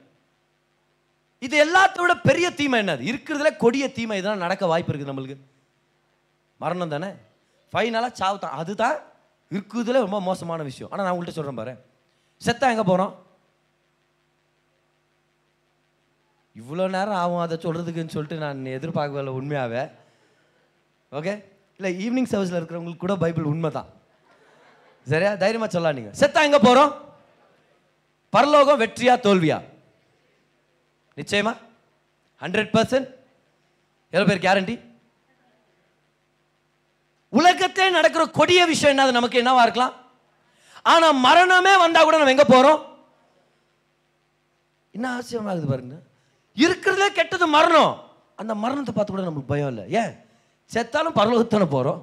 இது எல்லாத்த விட பெரிய தீமை என்னது? இருக்கிறதுல கொடிய தீமை இதெல்லாம் நடக்க வாய்ப்பு இருக்குது நம்மளுக்கு. மரணம் தானே? ஃபைனலாக சாவு தான் அதுதான் இருக்குதுல ரொம்ப மோசமான விஷயம். ஆனால் நான் உங்கள்கிட்ட சொல்கிறேன் பாரு. செத்தா எங்கே போகிறோம் இவ்வளோ நேரம் ஆகும் அதை சொல்கிறதுக்குன்னு சொல்லிட்டு நான் எதிர்பார்க்கவில்லை உண்மையாகவே ஓகே இல்லை ஈவினிங் சர்வீஸில் இருக்கிறவங்களுக்கு கூட பைபிள் உண்மை தான் சரியா? தைரியமாக சொல்லலாம் நீங்கள் செத்தா எங்கே போகிறோம் பரலோகம் வெற்றியா தோல்வியா? நிச்சயமா? ஹண்ட்ரட் பர்சன்ட் எவ்வளோ பேர் கேரண்டி உலகத்தே நடக்கிற கொடிய விஷயம் என்னது? நமக்கு என்னவா இருக்கலாம்? ஆனா மரணமே வந்தா கூட நம்ம எங்க போறோம்? என்ன ஆச்சரியமாகுது பாருங்க. இருக்கிறதே கெட்டது மரணம். அந்த மரணத்தை பார்த்து கூட நம்மளுக்கு பயம் இல்லை. ஏன்? செத்தாலும் பரலோகத்தானே போறோம்.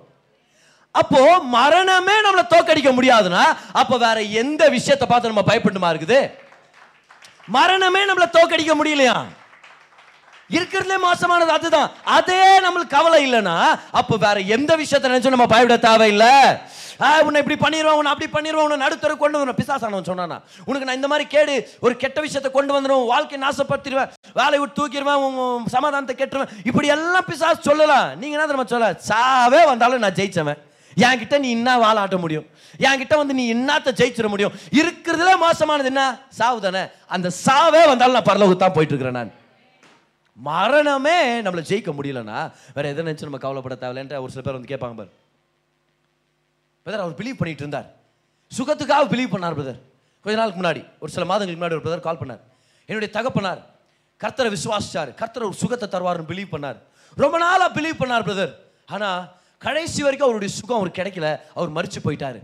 அப்போ மரணமே நம்மளை தோக்கடிக்க முடியாதுன்னா அப்போ வேற எந்த விஷயத்தை பார்த்து நம்ம பயப்படணுமா இருக்குது? மரணமே நம்மளை தோக்கடிக்க முடியலையா? இருக்கிறதுலே மோசமானது அதுதான். அதே நம்மளுக்கு கவலை இல்லைன்னா அப்போ வேற எந்த விஷயத்தை நினைச்சு நம்ம பயப்பட தேவையில்லை. உன்னை இப்படி பண்ணிடுவான் உன்னை அப்படி பண்ணிடுவான் உன்னை நடுத்தர கொண்டு வந்து பிசாசானவன் சொன்னானா உனக்கு நான் இந்த மாதிரி கேடு ஒரு கெட்ட விஷயத்தை கொண்டு வந்துடும் வாழ்க்கை நாசப்படுத்திடுவேன் வேலையை விட்டு தூக்கிடுவேன் உன் சமாதானத்தை கெட்டுருவேன். இப்படி எல்லாம் பிசாசு சொல்லலாம் நீங்க என்ன தெரியுமா சொல்ல? சாவே வந்தாலும் நான் ஜெயிச்சவன். என்கிட்ட நீ என்ன வாழாட்ட முடியும்? என்கிட்ட வந்து நீ என்னத்த ஜெயிச்சிட முடியும்? இருக்கிறதுல மோசமானது என்ன? சாவு தானே அந்த சாவே வந்தாலும் நான் பரலோகத்தான் போயிட்டு இருக்கிறேன் நான். மரணமே நம்மளை ஜெயிக்க முடியலன்னா வேற எதை நினைச்சு நம்ம கவலைப்பட தேவையில்லைன்ற ஒரு சில பேர் வந்து கேட்பாங்க பார். பிரதர் அவர் பிலீவ் பண்ணிட்டு இருந்தார். சுகத்துக்காக பிலீவ் பண்ணார் பிரதர் கொஞ்ச நாளுக்கு முன்னாடி ஒரு சில மாதங்களுக்கு முன்னாடி ஒரு பிரதர் கால் பண்ணார். என்னுடைய தகப்பனார் கர்த்தரை விசுவாசிச்சார். கர்த்தர் ஒரு சுகத்தை தருவார்னு பிலீவ் பண்ணார். ரொம்ப நாளாக பிலீவ் பண்ணார் பிரதர் ஆனால் கடைசி வரைக்கும் அவருடைய சுகம் அவர் கிடைக்கல. அவர் மறித்து போயிட்டாரு.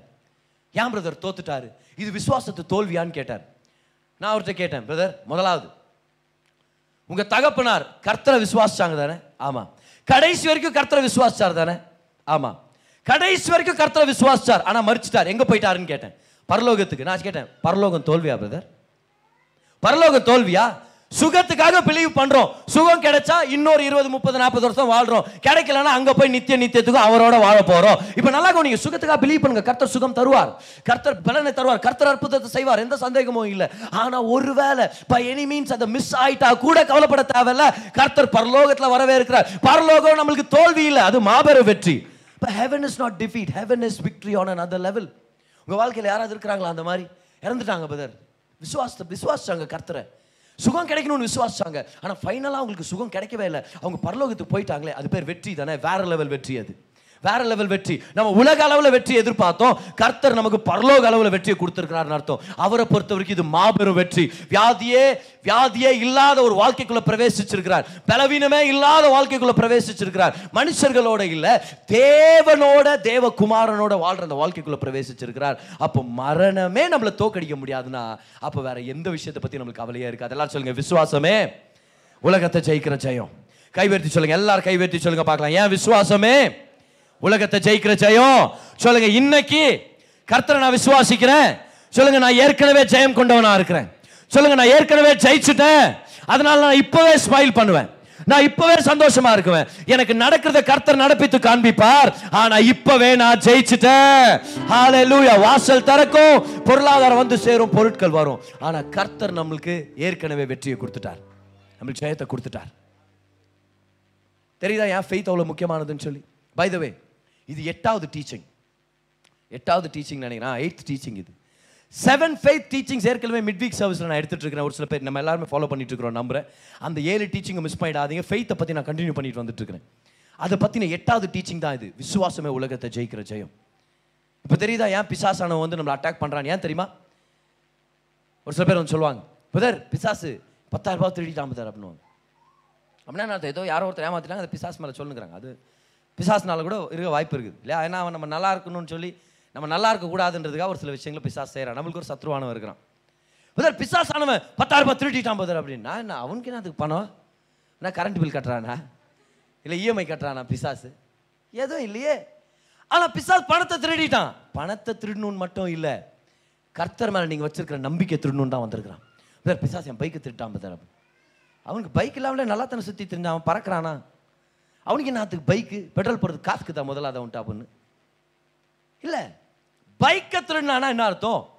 ஏன் பிரதர் தோத்துட்டார்? இது விசுவாசத்து தோல்வியான்னு கேட்டார். நான் அவர்கிட்ட கேட்டேன் பிரதர் முதலாவது உங்க தகப்பனார் கர்த்தரை விசுவாசிச்சாங்க தானே? ஆமா. கடைசி வரைக்கும் கர்த்தரை விசுவாசிச்சார் தானே? ஆமா. கடைசி வரைக்கும் கர்த்தரை விசுவாசிச்சார். ஆனா மறிச்சிட்டார் எங்க போயிட்டாருன்னு கேட்டேன். பரலோகத்துக்கு. நான் கேட்டேன் பரலோகம் தோல்வியா பிரதர் பரலோகம் தோல்வியா? சுகத்துக்காக பிலீவ் பண்றோம். சுகம் கிடைச்சா இன்னொரு இருபது முப்பது நாற்பது வருஷம் வாழ்றோம். கிடைக்கலன்னா அங்க போய் நித்திய நித்தியத்துக்கும் அவரோட வாழ போறோம். இப்ப நல்லா நீங்க சுகத்துக்காக பிலீவ் பண்ணுங்க. கர்த்தர் சுகம் தருவார். கர்த்தர் பலனை தருவார். கர்த்தர் அற்புதத்தை செய்வார். எந்த சந்தேகமும் இல்ல. ஆனா ஒருவேளை பை எனி மீன்ஸ் அதை மிஸ் ஆயிட்டா கூட கவலைப்பட தேவையில்ல. கர்த்தர் பரலோகத்துல வரவே இருக்கிறார். பரலோகம் நம்மளுக்கு தோல்வி இல்லை. அது மாபெரும் வெற்றி. இப்போ heaven is not defeat heaven is victory on another level உங்கள் வாழ்க்கையில் யாராவது இருக்கிறாங்களா அந்த மாதிரி? இறந்துட்டாங்க பதர் விசுவாசத்தை விசுவாசிச்சாங்க கர்த்தரை. சுகம் கிடைக்கணும்னு விசுவாசிச்சாங்க. ஆனால் ஃபைனலாக அவங்களுக்கு சுகம் கிடைக்கவே இல்லை. அவங்க பரலோகத்துக்கு போயிட்டாங்களே அது பேர் வெற்றி தானே? வேற லெவல் வெற்றி அது. வேற லெவல் வெற்றி. நம்ம உலக அளவில் வெற்றி எதிர்பார்த்தோம். கர்த்தர் நமக்கு பரலோக அளவில் வெற்றியை கொடுத்துருக்கிறாருன்னு அர்த்தம். அவரை பொறுத்த வரைக்கும் இது மாபெரும் வெற்றி. வியாதியே வியாதியே இல்லாத ஒரு வாழ்க்கைக்குள்ள பிரவேசிச்சிருக்கிறார். பலவீனமே இல்லாத வாழ்க்கைக்குள்ள பிரவேசிச்சிருக்கிறார். மனுஷர்களோட இல்லை தேவனோட தேவகுமாரனோட வாழ்ற அந்த வாழ்க்கைக்குள்ள பிரவேசிச்சிருக்கிறார். அப்போ மரணமே நம்மள தோக்கடிக்க முடியாதுன்னா அப்போ வேற எந்த விஷயத்தை பற்றி நம்மளுக்கு கவலையே இருக்காது. எல்லாரும் சொல்லுங்க விசுவாசமே? உலகத்தை ஜெயிக்கிற ஜெயம். கைவேற்றி சொல்லுங்க எல்லாரும் கைவேற்றி சொல்லுங்க பார்க்கலாம். ஏன் விசுவாசமே? உலகத்தை ஜெயிக்கிற ஜெயம். சொல்லுங்க இன்னைக்கு கர்த்தரை நான் விசுவாசிக்கிறேன். சொல்லுங்க நான் ஏற்கனவே ஜெயம் கொண்டவனா இருக்கிறேன். சொல்லுங்க நான் ஏற்கனவே ஜெயிச்சுட்டேன். அதனால நான் இப்பவே ஸ்மைல் பண்ணுவேன். நான் இப்பவே சந்தோஷமா இருக்குவேன். எனக்கு நடக்கிறத கர்த்தர் நடப்பித்து காண்பிப்பார். ஆனா இப்பவே நான் ஜெயிச்சுட்டேன். ஹalleluya வாசல் திறக்கும். பொருளாதாரம் வந்து சேரும் பொருட்கள் வரும். ஆனா கர்த்தர் நம்மளுக்கு ஏற்கனவே வெற்றியை கொடுத்துட்டார். நம்மளுக்கு ஜெயத்தை கொடுத்துட்டார். தெரியுதா ஏன் ஃபெய்த் அவ்வளோ முக்கியமானதுன்னு சொல்லி? பை த வே இது எட்டாவது டீச்சிங் எட்டாவது டீச்சிங் நினைக்கிறேன். எயித் டீச்சிங் இது. செவன் ஃபைத் டீச்சிங்ஸ் ஏற்கனவே மிட் வீக் சர்வீஸில் நான் எடுத்துட்டு இருக்கிறேன். ஒரு சில பேர் நம்ம எல்லாருமே ஃபாலோ பண்ணிட்டு இருக்கிறோம் நம்புறேன். அந்த ஏழு டீச்சிங்கை மிஸ் பண்ணிடாதீங்க. ஃபெய்த்தை பற்றி நான் கண்டினியூ பண்ணிட்டு வந்துட்டு இருக்கிறேன். அதை பற்றின எட்டாவது டீச்சிங் தான் இது. விசுவாசமே உலகத்தை ஜெயிக்கிற ஜெயம். இப்போ தெரியுதா? ஏன் பிசாசானவன் வந்து நம்மளை அட்டாக் பண்ணுறான் ஏன் தெரியுமா? ஒரு சில பேர் வந்து சொல்லுவாங்க புதர் பிசாசு பத்தாயிரம் ரூபாய் திருடிட்டான் புதர் அப்படின்னு அப்படின்னா நான் ஏதோ யாரோ ஒருத்தர் ஏமாத்திட்டாங்க அதை பிசாஸ் மேலே சொல்லுங்கிறாங்க. அது பிசாஸ்னால கூட இருக்க வாய்ப்பு இருக்குது இல்லையா? ஏன்னா அவன் நம்ம நல்லா இருக்கணும்னு சொல்லி நம்ம நல்லா இருக்கக்கூடாதுன்றதுக்காக ஒரு சில விஷயங்களை பிசாஸ் செய்கிறான் நம்மளுக்கு ஒரு சத்ருவானவன் இருக்கிறான். புதர் பிசாசானவன் பத்தாயிரம் ரூபாய் திருட்டிட்டான் புதர் அப்படின்னா என்ன அவனுக்கு என்ன அதுக்கு பணம்? என்ன கரண்ட் பில் கட்டுறானா? இல்லை இஎம்ஐ கட்டுறானா பிசாசு? எதுவும் இல்லையே. ஆனால் பிசாஸ் பணத்தை திருடிட்டான். பணத்தை திருடணும்னு மட்டும் இல்லை கர்த்தர் மேலே நீங்கள் வச்சிருக்கிற நம்பிக்கை திருடணும்னு தான் வந்திருக்கிறான். புதர் பிசாஸ் என் பைக்கை திருட்டான் புதர் அவனுக்கு பைக் இல்லாமலே நல்லா தானே சுற்றி தெரிஞ்சான் அவன் பறக்கிறானா? அவனுக்கு என்னத்துக்கு பைக்கு பெட்ரோல் போடுறது காசுக்கு தான் முதல்ல அதை அவன்ட்டு அப்படின்னு? இல்லை. பைக்கை திருடினானா என்ன அர்த்தம்?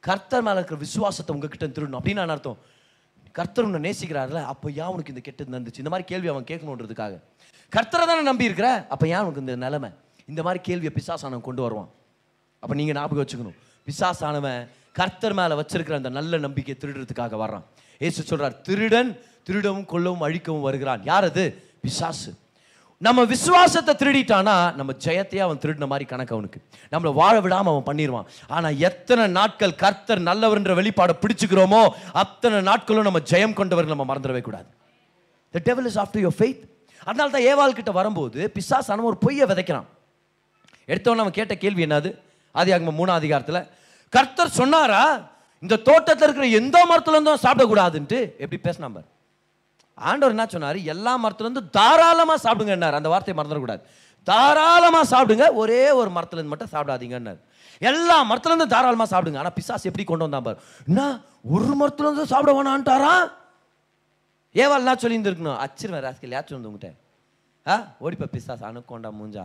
கர்த்தர் மேலே இருக்கிற விசுவாசத்தை உங்ககிட்ட திருடணும். அப்படின்னு என்ன அர்த்தம்? கர்த்தர் உன்னை நேசிக்கிறார்ல அப்போ ஏன் உனக்கு இந்த கெட்டது நடந்துச்சு? இந்த மாதிரி கேள்வி அவன் கேட்கணுன்றதுக்காக. கர்த்தரை தானே நம்பி இருக்கிற? அப்போ ஏன் உனக்கு இந்த நிலைமை? இந்த மாதிரி கேள்வியை பிசாசானவன் கொண்டு வருவான். அப்போ நீங்கள் ஞாபகம் வச்சுக்கணும். பிசாசானவன் கர்த்தர் மேலே வச்சிருக்கிற அந்த நல்ல நம்பிக்கையை திருடுறதுக்காக வர்றான். ஏசு சொல்கிறார் திருடன் திருடவும் கொல்லவும் அழிக்கவும் வருகிறான். யார் அது? பிசாசு. நம்ம விசுவாசத்தை திருடிட்டானா நம்ம ஜெயத்தையே அவன் திருடின மாதிரி கணக்கு அவனுக்கு. நம்மளை வாழ விடாமல் அவன் பண்ணிடுவான் ஆனால் எத்தனை நாட்கள் கர்த்தர் நல்லவர்ன்ற வெளிப்பாடை பிடிச்சுக்கிறோமோ அத்தனை நாட்களும் நம்ம ஜெயம் கொண்டவர்கள் நம்ம மறந்துடவே கூடாது. The devil is after your faith அதனால தான் ஏவாள் கிட்ட வரும்போது பிசாசான ஒரு பொய்யை விதைக்கிறான். எடுத்தவன் நம்ம கேட்ட கேள்வி என்னது? ஆதி ஆகம மூணாம் அதிகாரத்தில் கர்த்தர் சொன்னாரா இந்த தோட்டத்தில் இருக்கிற எந்த மரத்துலேருந்தும் சாப்பிடக்கூடாதுன்ட்டு? எப்படி பேசினாம்பார் ஆண்டவர் என்ன சொன்னார்? எல்லா மரத்துலேருந்து தாராளமாக சாப்பிடுங்கன்னார் அந்த வார்த்தையை மறந்துடக்கூடாது தாராளமாக சாப்பிடுங்க. ஒரே ஒரு மரத்துலேருந்து மட்டும் சாப்பிடாதீங்கன்னார் எல்லா மரத்துலேருந்து தாராளமாக சாப்பிடுங்க. ஆனால் பிசாஸ் எப்படி கொண்டு வந்தான் பாரு. என்ன? ஒரு மரத்துலேருந்து சாப்பிட வேணான்ட்டாரா? ஏவாள் என்ன சொல்லியிருந்துருக்கணும்? அச்சிருவேன் ராஸ்கல். யாச்சும் வந்து உங்கள்கிட்ட ஆ? ஓடிப்பா பிசாஸ் அணுக்கொண்டா மூஞ்சா.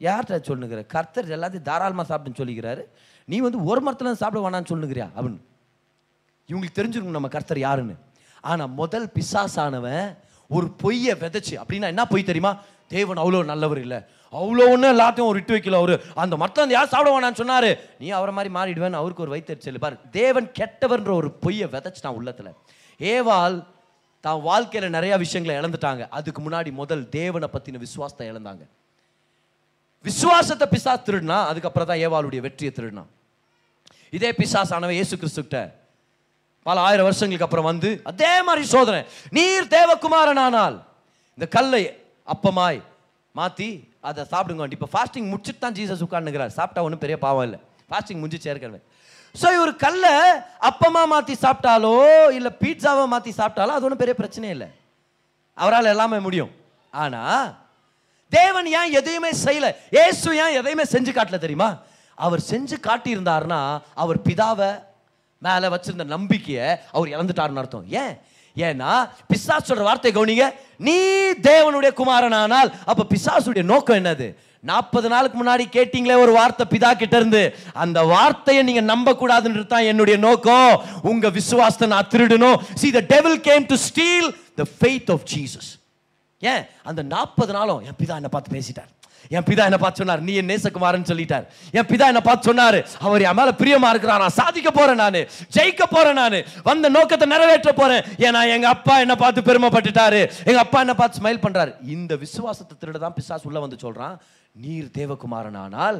யார்கிட்ட சொல்லுங்கிற கர்த்தர் எல்லாத்தையும் தாராளமாக சாப்பிட்டுன்னு சொல்லிக்கிறாரு. நீ வந்து ஒரு மரத்துலேருந்து சாப்பிட வேணான்னு சொல்லுங்கிறியா அப்படின்னு. இவங்களுக்கு தெரிஞ்சிருக்கும் நம்ம கர்த்தர் யாருன்னு. ஆனால் முதல் பிசாசானவன் ஒரு பொய்யை விதைச்சு. அப்படின்னா என்ன பொய் தெரியுமா? தேவன் அவ்வளோ நல்லவர் இல்லை. அவ்வளோ ஒன்றும் எல்லாத்தையும் ஒரு விட்டு வைக்கல அவர். அந்த மரத்தில் யார் சாப்பிட வேணான்னு சொன்னார்? நீ அவரை மாதிரி மாறிடுவேன் அவருக்கு ஒரு வைத்தறிச்சல். பாரு தேவன் கெட்டவர்ன்ற ஒரு பொய்யை விதைச்சிட்டான் உள்ளத்தில். ஏவால் தான் வாழ்க்கையில் நிறையா விஷயங்களை இழந்துட்டாங்க. அதுக்கு முன்னாடி முதல் தேவனை பற்றின விசுவாசத்தை இழந்தாங்க. விசுவாசத்தை பிசாஸ் திருடினா அதுக்கப்புறம் தான் ஏவாளுடைய வெற்றியை திருடினான். இதே பிசாஸ் ஆனவன் இயேசு கிறிஸ்துக்கிட்ட பல ஆயிரம் வருஷங்களுக்கு அப்புறம் வந்து அதே மாதிரி சோதனை. நீர் தேவகுமாரனானால் இந்த கல்லை அப்பமாய் மாற்றி அதை சாப்பிடுங்க இப்போ ஃபாஸ்டிங் முடிச்சுட்டு தான் ஜீசஸ் உட்காந்துக்கிறார் சாப்பிட்டா ஒன்றும் பெரிய பாவம் இல்லை. ஃபாஸ்டிங் முடிஞ்சிச்சு ஏற்கனவே ஸோ இவர் கல்லை அப்பமாக மாற்றி சாப்பிட்டாலோ இல்லை பீட்சாவை மாற்றி சாப்பிட்டாலோ அது ஒன்றும் பெரிய பிரச்சனை இல்லை. அவரால் எல்லாமே முடியும். ஆனால் தேவன் ஏன் எதையுமே செய்யலை? ஏசு ஏன் எதையுமே செஞ்சு காட்டல தெரியுமா? அவர் செஞ்சு காட்டியிருந்தாருன்னா அவர் பிதாவை மேலே வச்சிருந்த நம்பிக்கையை அவர் இழந்துட்டாருன்னு அர்த்தம். ஏன்? ஏன்னா பிசாஸ் சொல்ற வார்த்தை கவனிங்க. நீ தேவனுடைய குமாரனானால் அப்ப பிசாசுடைய நோக்கம் என்னது? நாற்பது நாளுக்கு முன்னாடி கேட்டீங்களே ஒரு வார்த்தை பிதா கிட்ட இருந்து அந்த வார்த்தையை நீங்க நம்ப கூடாதுன்றது தான் என்னுடைய நோக்கம். உங்க விசுவாசத்தை நான் திருடணும். See the devil came to steal the faith of Jesus ஏன்? அந்த நாற்பது நாளும் என் பிதா என்ன பார்த்து பேசிட்டார். என் பிதா என்ன பார்த்து சொன்னார் நீ என் நேசகுமாரன் சொல்லிட்டார். என் பிதா என்ன பார்த்து சொன்னார் அவர் என் மேல பிரியமா இருக்கிறார் நான் சாதிக்க போறேன் நான் ஜெயிக்க போறேன் நான் வந்த நோக்கத்தை நிறைவேற்ற போறேன். ஏன்னா எங்க அப்பா என்ன பார்த்து பெருமைப்பட்டுட்டாரு. எங்க அப்பா என்ன பார்த்து ஸ்மைல் பண்றாரு. இந்த விசுவாசத்தை திருட தான் பிசாஸ் உள்ள வந்து சொல்றான் நீர் தேவகுமாரன் ஆனால்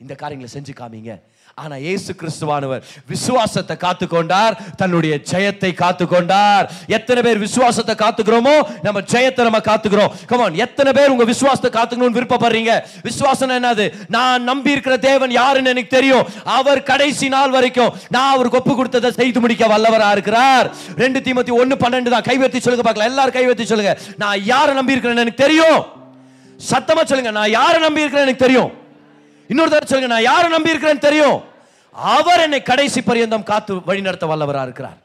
இந்த காரியங்களை செஞ்சு காமிங்க. ஆனால் இயேசு கிறிஸ்துவானவர் விசுவாசத்தை காத்துக்கொண்டார். தன்னுடைய ஜெயத்தை காத்துக்கொண்டார். எத்தனை பேர் விசுவாசத்தை காத்துக்கிறோமோ நம்ம ஜெயத்தை நம்ம காத்துக்கிறோம். கமான் எத்தனை பேர் உங்க விசுவாசத்தை காத்துக்கணும்னு விருப்பப்படுறீங்க? விசுவாசம் என்னது? நான் நம்பி இருக்கிற தேவன் யாருன்னு எனக்கு தெரியும். அவர் கடைசி நாள் வரைக்கும் நான் அவருக்கு ஒப்பு கொடுத்ததை செய்து முடிக்க வல்லவராக இருக்கிறார். ரெண்டு தீமத்தி ஒன்னு பன்னெண்டு தான். கைவர்த்தி சொல்லுங்க பார்க்கலாம். எல்லாரும் கைவர்த்தி சொல்லுங்க. நான் யாரை நம்பி இருக்கிறேன்னு எனக்கு தெரியும்? சத்தமா சொல்லுங்க. நான் யாரை நம்பி இருக்கிறேன்னு எனக்கு தெரியும்? இன்னொரு தடவை சொல்லுங்க நான் யாரை நம்பி இருக்கிறேன்னு தெரியும்? அவர் என்னை கடைசி பரியந்தம் காத்து வழிநடத்த வல்லவராக இருக்கிறார்.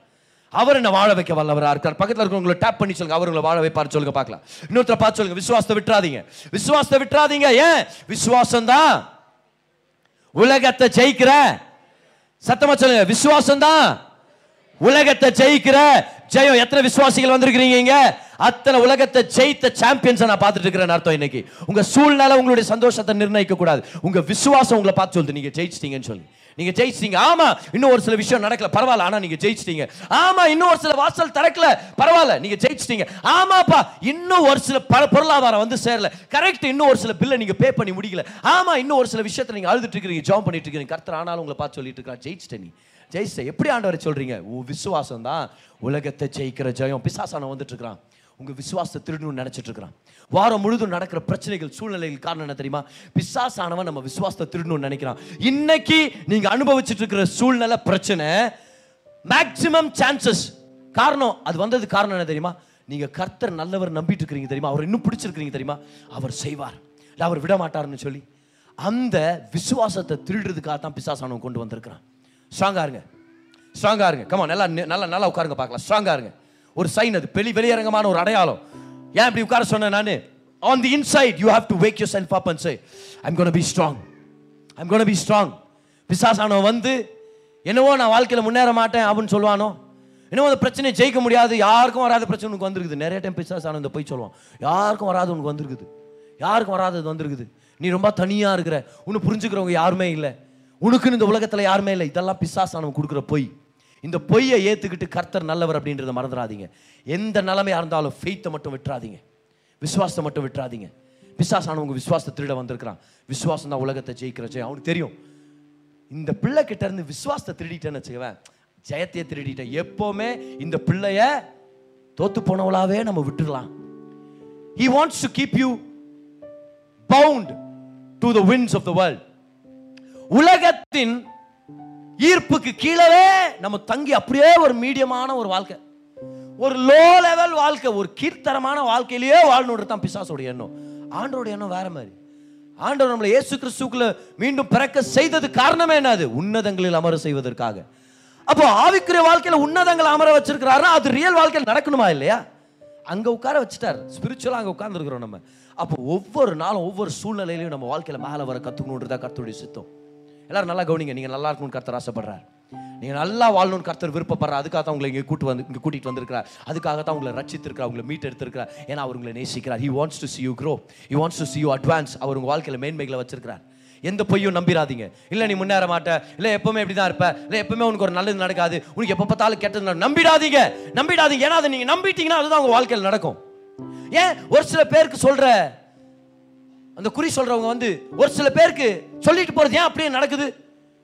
அவர் என்ன வாழ வைக்க வல்லவராக இருக்கார் பக்கத்தில் இருக்கிறவங்களை டேப் பண்ணி சொல்லுங்க அவர்களை வாழ வைப்பார் சொல்லுங்க பார்க்கலாம். இன்னொருத்தர பார்த்து சொல்லுங்க விசுவாசத்தை விட்டுறாதீங்க. விசுவாசத்தை விட்டுறாதீங்க ஏன்? விசுவாசம் தான் உலகத்தை ஜெயிக்கிற. சத்தமா சொல்லுங்க விசுவாசம் தான் உலகத்தை ஜெயிக்கிற ஜெயம். எத்தனை விசுவாசிகள் வந்திருக்கிறீங்க இங்க? அத்தனை உலகத்தை ஜெயித்த சாம்பியன்ஸ் நான் பார்த்துட்டு இருக்கிறேன் அர்த்தம் இன்னைக்கு. உங்க சூழ்நிலை உங்களுடைய சந்தோஷத்தை நிர்ணயிக்க கூடாது உங்க விசுவாசம் உங்களை பார்த்து சொல்லுது நீங்க ஜெயிச்சிட்டீங்கன்னு சொல்லி. நீங்க ஜெயிச்சிட்டீங்க. ஆமா இன்னும் ஒரு சில விஷயம் நடக்கல. பரவாயில்ல ஆனா நீங்க ஜெயிச்சிட்டீங்க. ஆமா இன்னும் ஒரு சில வாசல் திறக்கல. பரவாயில்ல நீங்க ஜெயிச்சிட்டீங்க. ஆமாப்பா இன்னும் ஒரு சில பல பொருளாதாரம் வந்து சேரல. கரெக்ட் இன்னும் ஒரு சில பில்லை நீங்க பே பண்ணி முடிக்கல. ஆமா இன்னும் ஒரு சில விஷயத்தை நீங்க அழுதுட்டு இருக்கீங்க ஜாம் பண்ணிட்டு இருக்கீங்க கர்த்தர் ஆனாலும் உங்களை பார்த்து சொல்லிட்டு இருக்கா ஜெயிச்சிட்ட நீ. ஜெயிச்ச எப்படி ஆண்டவரை சொல்கிறீங்க உன் விசுவாசம் தான் உலகத்தை ஜெயிக்கிற ஜெயம். பிசாசான வந்துட்டு இருக்கிறான் உங்கள் விசுவாசத்தை திருடணும்னு நினைச்சிட்டு இருக்கிறான் வாரம் முழுதும் நடக்கிற பிரச்சனைகள் சூழ்நிலைகள் காரணம் என்ன தெரியுமா? பிசாசானவன் நம்ம விசுவாசத்தை திருடணும்னு நினைக்கிறான். இன்னைக்கு நீங்கள் அனுபவிச்சுட்டு இருக்கிற சூழ்நிலை பிரச்சனை மேக்சிமம் சான்சஸ் காரணம் அது வந்தது காரணம் என்ன தெரியுமா? நீங்கள் கர்த்தர் நல்லவர் நம்பிட்டு இருக்கிறீங்க தெரியுமா? அவர் இன்னும் பிடிச்சிருக்கிறீங்க தெரியுமா? அவர் செய்வார். இல்லை அவர் விட மாட்டார்னு சொல்லி. அந்த விசுவாசத்தை திருடுறதுக்காக தான் பிசாசானவன் கொண்டு வந்திருக்கிறான். ஸ்ட்ராங்காக இருங்க. ஸ்ட்ராங்காக இருங்க. கமா நல்லா நல்லா நல்லா உட்காருங்க பார்க்கலாம். ஸ்ட்ராங்காக இருங்க. ஒரு சைன் அது. வெளி வெளியரங்கமான ஒரு அடையாளம். ஏன் இப்படி உட்கார சொன்னேன் நான்? On the inside you have to wake yourself up and say I'm gonna be strong I'm gonna be strong பிசாசானவன் வந்து என்னவோ நான் வாழ்க்கையில் முன்னேற மாட்டேன் அப்படின்னு சொல்லுவானோ? என்னவோ அந்த பிரச்சனையை ஜெயிக்க முடியாது. யாருக்கும் வராத பிரச்சனை உனக்கு வந்திருக்குது. நிறைய டைம் பிசாசானவன் போய் சொல்லுவான். யாருக்கும் வராது உனக்கு வந்திருக்குது. யாருக்கும் வராதது வந்திருக்குது. நீ ரொம்ப தனியாக இருக்கிற. உன்னை புரிஞ்சுக்கிறவங்க யாருமே இல்லை. உனக்குன்னு இந்த உலகத்தில் யாருமே இல்லை. இதெல்லாம் பிசாசானவன் கொடுக்குற பொய். இந்த பொய்யை ஏற்றுக்கிட்டு கர்த்தர் நல்லவர் அப்படின்றத மறந்துடாதீங்க. எந்த நிலைமையாக இருந்தாலும் ஃபெய்த்தை மட்டும் விட்டுறாதீங்க. விசுவாசத்தை மட்டும் விட்டுறாதீங்க. பிசாசானவங்க விசுவாசத்தை திருட வந்திருக்கிறான். விசுவாசம் தான் உலகத்தை ஜெயிக்கிற ஜெயம். அவனுக்கு தெரியும். இந்த பிள்ளை கிட்ட இருந்து விசுவாசத்தை திருடிட்டேன்னு வச்சுக்கவேன். ஜெயத்தையே திருடிட்டேன். எப்போவுமே இந்த பிள்ளைய தோத்து போனவளாவே நம்ம விட்டுடலாம். He wants to keep you bound to the whims of the world உலகத்தின் ஈர்ப்புக்கு கீழவே நம்ம தங்கி அப்படியே ஒரு மீடியமான ஒரு வாழ்க்கை. ஒரு லோ லெவல் வாழ்க்கை ஒரு கீர்த்தரமான வாழ்க்கையிலேயே வாழணுன்றது தான் பிசாசோட எண்ணம். ஆண்டோட எண்ணம் வேற மாதிரி. ஆண்டவர் நம்மளை இயேசு கிறிஸ்துக்குள்ள மீண்டும் பிறக்க செய்தது காரணமே என்னது உன்னதங்களில் அமர செய்வதற்காக. அப்போ ஆவிக்குரிய வாழ்க்கையில் உன்னதங்களை அமர வச்சிருக்கிறாருன்னா அது ரியல் வாழ்க்கையில் நடக்கணுமா இல்லையா? அங்கே உட்கார வச்சுட்டார். ஸ்பிரிச்சுவலாக அங்கே உட்கார்ந்துருக்கிறோம் நம்ம. அப்போ ஒவ்வொரு நாளும் ஒவ்வொரு சூழ்நிலையிலையும் நம்ம வாழ்க்கையில் மேலே வர கத்துக்கணுன்றதா கர்த்தருடைய சித்தம். எல்லாரும் நல்லா கவனிங்க நீங்கள் நல்லா இருக்கணும்னு கருத்தர் ஆசைப்படுறாரு. நீங்கள் நல்லா வாழணும்னு கருத்தர் விருப்பப்படுறார். அதுக்காக தான் உங்களை இங்கே கூட்டு வந்து இங்கே கூட்டிகிட்டு வந்திருக்கிறார். அதுக்காக தான் உங்களை ரச்சித்திருக்கிறார் உங்களை மீட் எடுத்திருக்கிறார் ஏன்னா அவர் உங்களை நேசிக்கிறார். He wants to see you grow he wants to see you advance அவர் உங்கள் வாழ்க்கையில் மேன்மைகளை வச்சிருக்கிறார். எந்த பொய்யும் நம்பிராதீங்க. இல்லை நீ முன்னேற மாட்ட. இல்லை எப்பவுமே இப்படி தான் இருப்ப. இல்லை எப்பவுமே உனக்கு ஒரு நல்லது நடக்காது. உனக்கு எப்போ பார்த்தாலும் கெட்டது நம்பிடாதீங்க. நம்பிடாதீங்க. ஏன்னா அதை நீங்கள் நம்பிட்டீங்கன்னா அதுதான் உங்கள் வாழ்க்கையில் நடக்கும். ஏன்? ஒரு சில பேருக்கு சொல்கிற அந்த குறி சொல்றவங்க வந்து ஒரு சில பேருக்கு சொல்லிட்டு போறது ஏன் அப்படியே நடக்குது?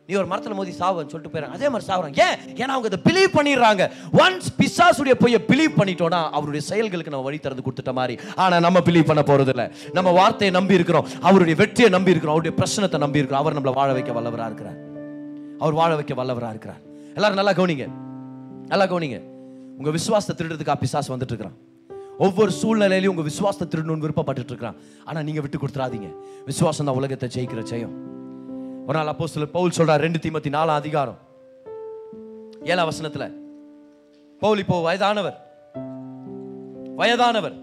நீ ஒரு மரத்தில் மோதி சாவன்னு சொல்லிட்டு போயிறாங்க அதே மாதிரி சாவுறாங்க. ஏன்? ஏன்னா அவங்க அதை பிலீவ் பண்ணிடுறாங்க. ஒன்ஸ் பிசாசுடைய பொய்யை பிலீவ் பண்ணிட்டோம்னா அவருடைய செயல்களுக்கு நம்ம வழி திறந்து கொடுத்துட்ட மாதிரி. ஆனால் நம்ம பிலீவ் பண்ண போறது இல்லை நம்ம வார்த்தையை நம்பி இருக்கிறோம். அவருடைய வெற்றியை நம்பி இருக்கிறோம். அவருடைய பிரச்சனத்தை நம்பி இருக்கிறோம். அவர் நம்மளை வாழ வைக்க வல்லவராக இருக்கிறார். அவர் வாழ வைக்க வல்லவராக இருக்கிறார். எல்லாரும் நல்லா கவனிங்க. நல்லா கவனிங்க. உங்க விசுவாசத்தை திருடுறதுக்கு பிசாசு வந்துட்டு இருக்கிறான். ஒவ்வொரு சூழ்நிலையிலையும் உங்கள் விசுவாசத்தை திருடணும்னு விருப்பப்பட்டு இருக்கிறான் ஆனால் நீங்கள் விட்டு கொடுத்துறாதீங்க. விசுவாசம் தான் உலகத்தை ஜெயிக்கிற ஜெயம். ஒரு நாள் அப்போ சில பவுல் சொல்கிறார் ரெண்டு தீமத்தி நாலாம் அதிகாரம். ஏழாம் வசனத்தில் பவுல் இப்போ வயதானவர். வயதானவர்.